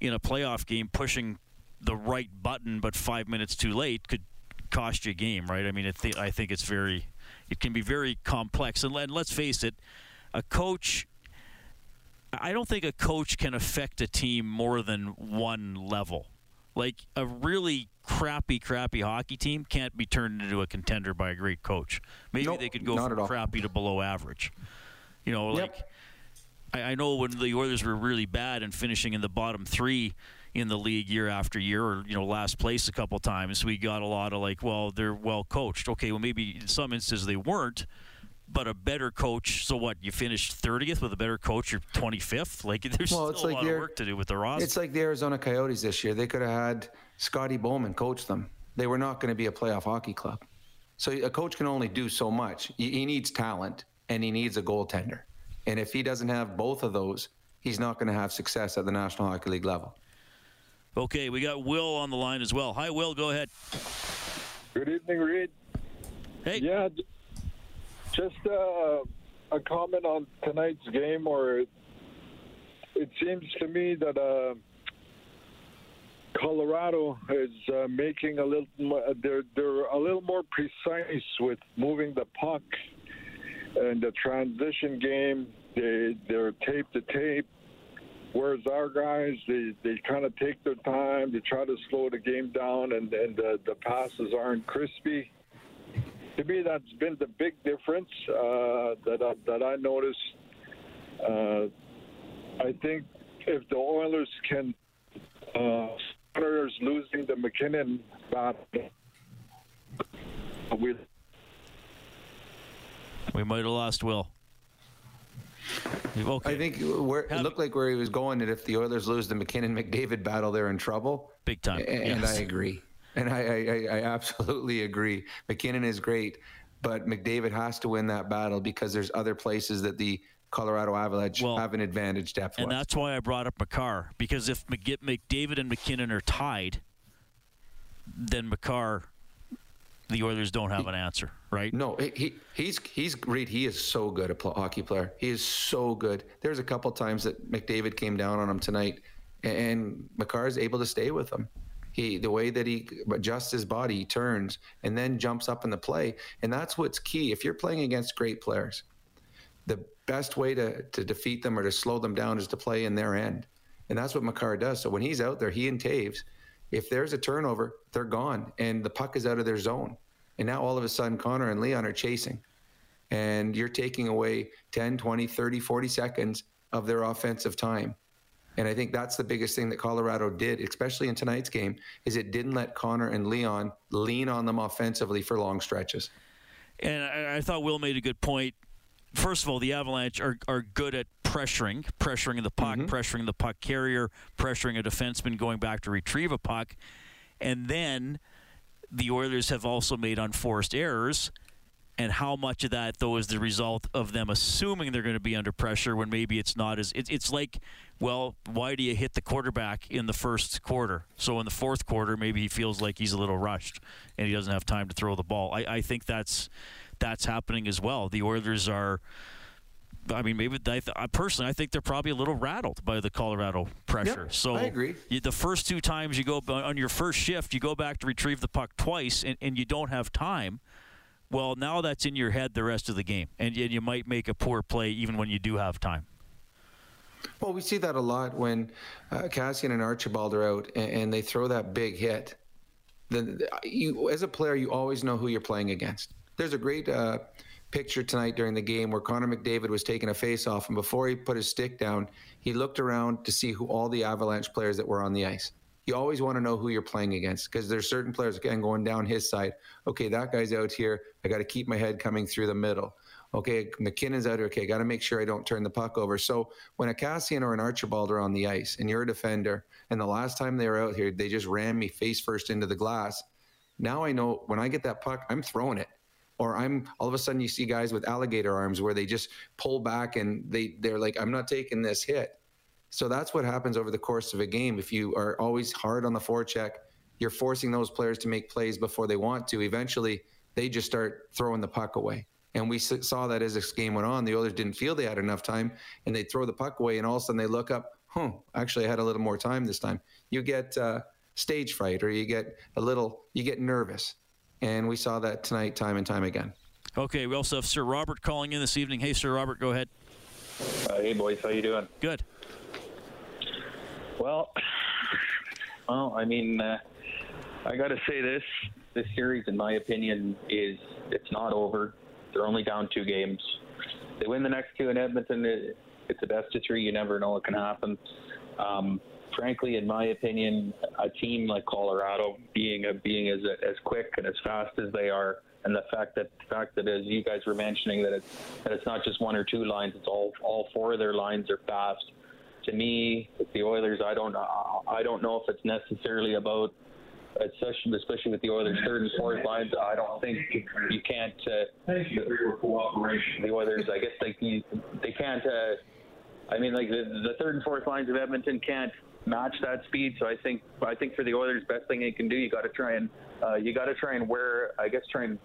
in a playoff game pushing the right button, but five minutes too late could cost you a game, right? I mean, th- I think it's very, it can be very complex. And, and let's face it, a coach. I don't think a coach can affect a team more than one level. Like a really crappy, crappy hockey team can't be turned into a contender by a great coach. Maybe Nope, they could go from crappy to below average. You know, like I, I know when the Oilers were really bad and finishing in the bottom three in the league year after year, or you know, last place a couple times, we got a lot of like, well, they're well coached. Okay, well, maybe in some instances they weren't, but a better coach. So what? You finished thirtieth with a better coach. You're twenty fifth. Like there's Well, still it's a like lot of work to do with the roster. It's like the Arizona Coyotes this year. They could have had Scotty Bowman coach them. They were not going to be a playoff hockey club. So a coach can only do so much. He he needs talent and he needs a goaltender. And if he doesn't have both of those, he's not going to have success at the National Hockey League level. Okay, we got Will on the line as well. Hi, Will. Go ahead. Good evening, Reed. Hey. Yeah, j- just uh, a comment on tonight's game, or it seems to me that uh, Colorado is uh, making a little. They're they're a little more precise with moving the puck and the transition game. They they're tape to tape. Whereas our guys, they, they kind of take their time. They try to slow the game down, and, and the, the passes aren't crispy. To me, that's been the big difference uh, that I, that I noticed. Uh, I think if the Oilers can, uh, Oilers losing the MacKinnon battle, we We might have lost Will. Okay. I think where, it looked like where he was going that if the Oilers lose the MacKinnon McDavid battle, they're in trouble. Big time. And yes. I agree. And I, I, I absolutely agree. MacKinnon is great, but McDavid has to win that battle because there's other places that the Colorado Avalanche have an advantage depth And wise. that's why I brought up Makar because if McDavid and MacKinnon are tied, then Makar, the Oilers don't have an answer, right? No, he, he he's he's great. He is so good a pl- hockey player. He is so good. There's a couple times that McDavid came down on him tonight, and Makar is able to stay with him. He the way that he adjusts his body, he turns and then jumps up in the play, and that's what's key. If you're playing against great players, the best way to to defeat them or to slow them down is to play in their end, and that's what Makar does. So when he's out there, he and Toews, if there's a turnover, they're gone, and the puck is out of their zone. And now all of a sudden, Connor and Leon are chasing. And you're taking away 10, 20, 30, 40 seconds of their offensive time. And I think that's the biggest thing that Colorado did, especially in tonight's game, is it didn't let Connor and Leon lean on them offensively for long stretches. And I, I thought Will made a good point. First of all, the Avalanche are, are good at pressuring, pressuring the puck, mm-hmm. pressuring the puck carrier, pressuring a defenseman going back to retrieve a puck. And then the Oilers have also made unforced errors. And how much of that, though, is the result of them assuming they're going to be under pressure when maybe it's not as. It's, it's like, well, why do you hit the quarterback in the first quarter? So in the fourth quarter, maybe he feels like he's a little rushed and he doesn't have time to throw the ball. I, I think that's that's happening as well. The Oilers are. I mean, maybe I th- I personally, I think they're probably a little rattled by the Colorado pressure. Yep, so I agree. You, the first two times you go on your first shift, you go back to retrieve the puck twice, and, and you don't have time. Well, now that's in your head the rest of the game, and, and you might make a poor play even when you do have time. Well, we see that a lot when uh, Kassian and Archibald are out and, and they throw that big hit. Then you, as a player, you always know who you're playing against. There's a great uh, picture tonight during the game where Connor McDavid was taking a face off, and before he put his stick down, he looked around to see who all the Avalanche players that were on the ice. You always want to know who you're playing against because there's certain players again going down his side. Okay, that guy's out here. I got to keep my head coming through the middle. Okay, MacKinnon's out here. Okay, got to make sure I don't turn the puck over. So when a Kassian or an Archibald are on the ice and you're a defender, and the last time they were out here, they just ran me face first into the glass. Now I know when I get that puck, I'm throwing it or I'm all of a sudden you see guys with alligator arms where they just pull back and they they're like I'm not taking this hit. So that's what happens over the course of a game. If you are always hard on the forecheck, you're forcing those players to make plays before they want to. Eventually, they just start throwing the puck away. And we saw that as this game went on. The Oilers didn't feel they had enough time, and they throw the puck away, and all of a sudden they look up. Huh, actually, I had a little more time this time. You get uh, stage fright, or you get a little, you get nervous and we saw that tonight, time and time again. Okay, we also have Sir Robert calling in this evening. Hey, Sir Robert, go ahead. Uh, hey, boys, how you doing? Good. Well, well, I mean, uh, I got to say this: this series, in my opinion, is it's not over. They're only down two games. They win the next two in Edmonton. It, it's a best of three. You never know what can happen. Um, frankly, in my opinion, a team like Colorado being a, being as as quick and as fast as they are, and the fact that the fact that as you guys were mentioning that it's that it's not just one or two lines, it's all all four of their lines are fast. To me, with the Oilers, I don't I don't know if it's necessarily about especially, especially with the Oilers' third and fourth lines, I don't think you can't. Uh, the, the Oilers, I guess, you, they can't. Uh, I mean, like the, the third and fourth lines of Edmonton can't match that speed. So I think I think for the Oilers, best thing they can do, you got to try and uh, you got to try and wear. I guess try and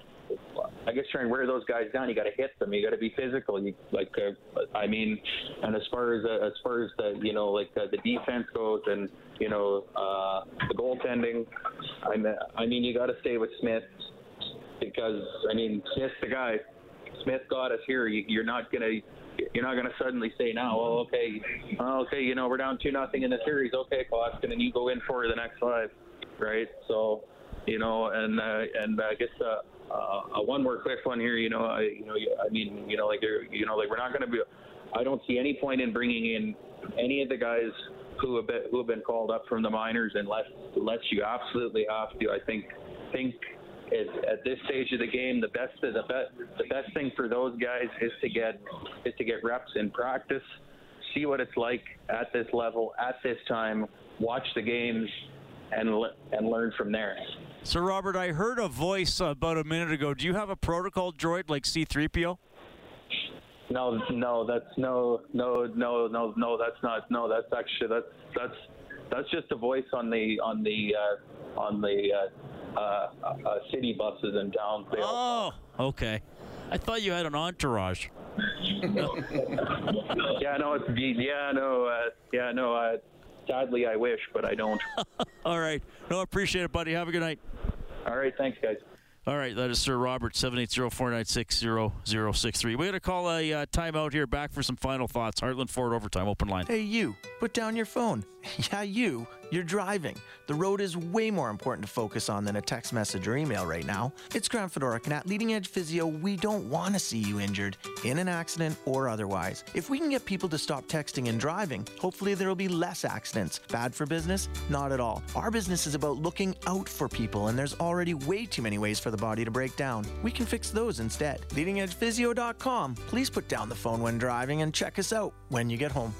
I guess try and wear those guys down. You got to hit them. You got to be physical. You like uh, I mean, and as far as uh, as far as the you know like the, the defense goes and you know uh, the goaltending, I mean, I mean you got to stay with Smith because I mean Smith's the guy. Smith got us here. You, you're not gonna you're not to suddenly say now, well, okay, well, okay, you know, we're down two nothing in the series. Okay, Koskinen, and you go in for the next five, right? So, you know, and uh, and I guess uh, uh, one more quick one here. You know, I you know, I mean, you know, like you know, like we're not going to be. I don't see any point in bringing in any of the guys who have been, who have been called up from the minors unless unless you absolutely have to. I think think is at this stage of the game, the best the best the best thing for those guys is to get is to get reps in practice, see what it's like at this level at this time, watch the games, and and learn from there. So, Robert, I heard a voice about a minute ago. Do you have a protocol droid like C3PO? No, no, that's no, no, no, no, no. That's not. No, that's actually that's that's that's just a voice on the on the uh, on the uh, uh, uh, city buses in town. Oh, okay. I thought you had an entourage. yeah, no, it's yeah, no, uh, yeah, no. Sadly, I wish, but I don't. All right. No, appreciate it, buddy. Have a good night. All right. Thanks, guys. All right, that is Sir Robert, 780-496-0063. We're going to call a uh, timeout here, back for some final thoughts. Heartland Ford Overtime, open line. Hey, you, put down your phone. yeah, you, you're driving. The road is way more important to focus on than a text message or email right now. It's Grant Fedoruk, and at Leading Edge Physio, we don't want to see you injured, in an accident or otherwise. If we can get people to stop texting and driving, hopefully there will be less accidents. Bad for business? Not at all. Our business is about looking out for people, and there's already way too many ways for the body to break down. We can fix those instead. LeadingEdgePhysio.com. Please put down the phone when driving and check us out when you get home.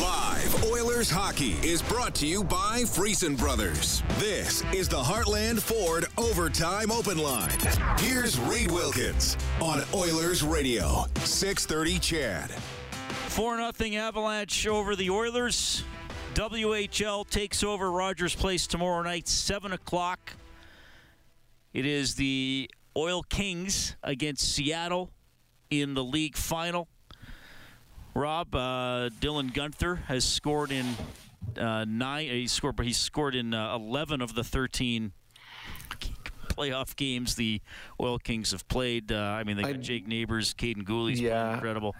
Live Oilers hockey is brought to you by Friesen Brothers. This is the Heartland Ford Overtime Open Line. Here's Reed Wilkins on Oilers Radio, 630 CHED. 4 0 Avalanche over the Oilers. WHL takes over Rogers Place tomorrow night, 7 o'clock. It is the Oil Kings against Seattle in the league final. Rob, uh, Dylan Guenther has scored in uh, nine. He scored, but he's scored in uh, 11 of the 13 playoff games the Oil Kings have played. Uh, I mean, they got I'd, Jake Neighbours, Kaiden Guhle's yeah, incredible.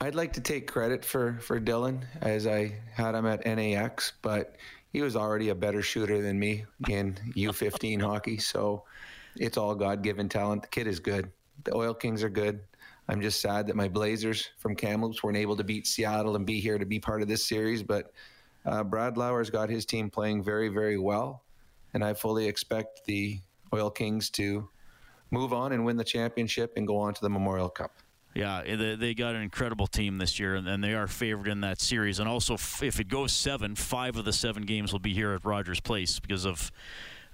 I'd like to take credit for for Dylan as I had him at NAX, but he was already a better shooter than me in U15 hockey. So it's all God given talent. The kid is good. The Oil Kings are good. I'm just sad that my Blazers from Kamloops weren't able to beat Seattle and be here to be part of this series. But Uh, Brad Lauer's got his team playing very, very well, and I fully expect the Oil Kings to move on and win the championship and go on to the Memorial Cup. Yeah, they, they got an incredible team this year, and, and they are favored in that series. And also, f- if it goes seven, five of the seven games will be here at Rogers Place because of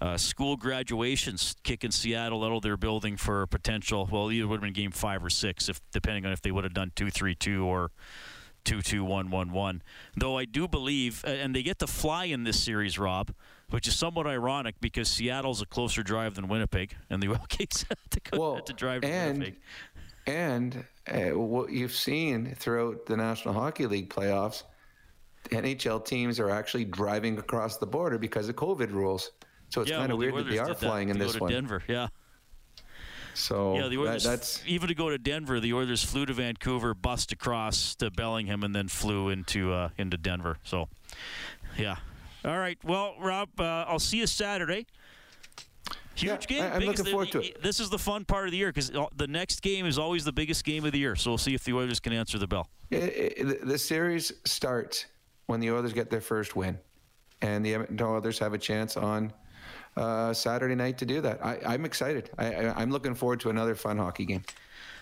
uh, school graduations kicking Seattle out of their building for potential. Well, either would have been game five or six, if depending on if they would have done two, three, two, or two, two, one, one, one. Though I do believe, and they get to fly in this series, Rob, which is somewhat ironic because Seattle's a closer drive than Winnipeg, and the Oil Kings have to, go, Well, to drive to and Winnipeg. And uh, what you've seen throughout the National Hockey League playoffs, NHL teams are actually driving across the border because of COVID rules. So it's yeah, kind well, of the weird that they are flying in this one. Denver, yeah. So yeah, the that- that's even to go to Denver, the Oilers flew to Vancouver, bussed across to Bellingham, and then flew into uh, into Denver. So, yeah. All right. Well, Rob, uh, I'll see you Saturday. Huge game. I- I'm biggest- looking forward to it. This is the fun part of the year because the next game is always the biggest game of the year. So we'll see if the Oilers can answer the bell. It, it, the series starts when the Oilers get their first win, and the Edmonton Oilers have a chance on uh, Saturday night to do that. I, I'm excited. I, I, I'm looking forward to another fun hockey game.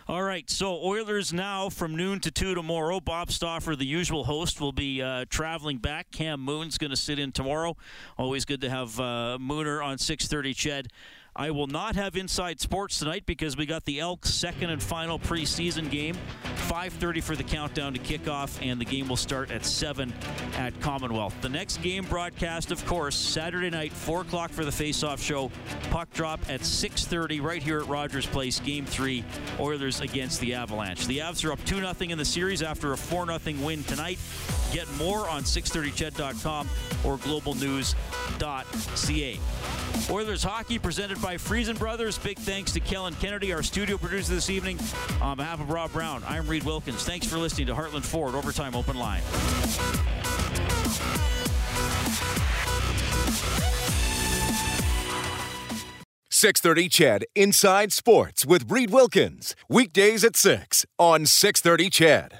All right, so Oilers now from noon to 2 tomorrow. Bob Stauffer, the usual host, will be uh, traveling back. Cam Moon's going to sit in tomorrow. Always good to have uh, Mooner on 630 Ched. I will not have Inside Sports tonight because we got the Elks' second and final preseason game. 5.30 for the countdown to kickoff, and the game will start at 7 at Commonwealth. The next game broadcast, of course, Saturday night, 4 o'clock for the face-off show. Puck drop at 6.30 right here at Rogers Place, Game 3, Oilers against the Avalanche. The Avs are up 2-0 in the series after a 4-0 win tonight. Get more on 630ched.com or globalnews.ca. Oilers hockey presented by Friesen Brothers. Big thanks to Kellen Kennedy, our studio producer this evening. On behalf of Rob Brown, I'm Reed Wilkins. Thanks for listening to Heartland Ford Overtime Open Line. Six thirty CHED Inside Sports with Reed Wilkins weekdays at six on six thirty CHED.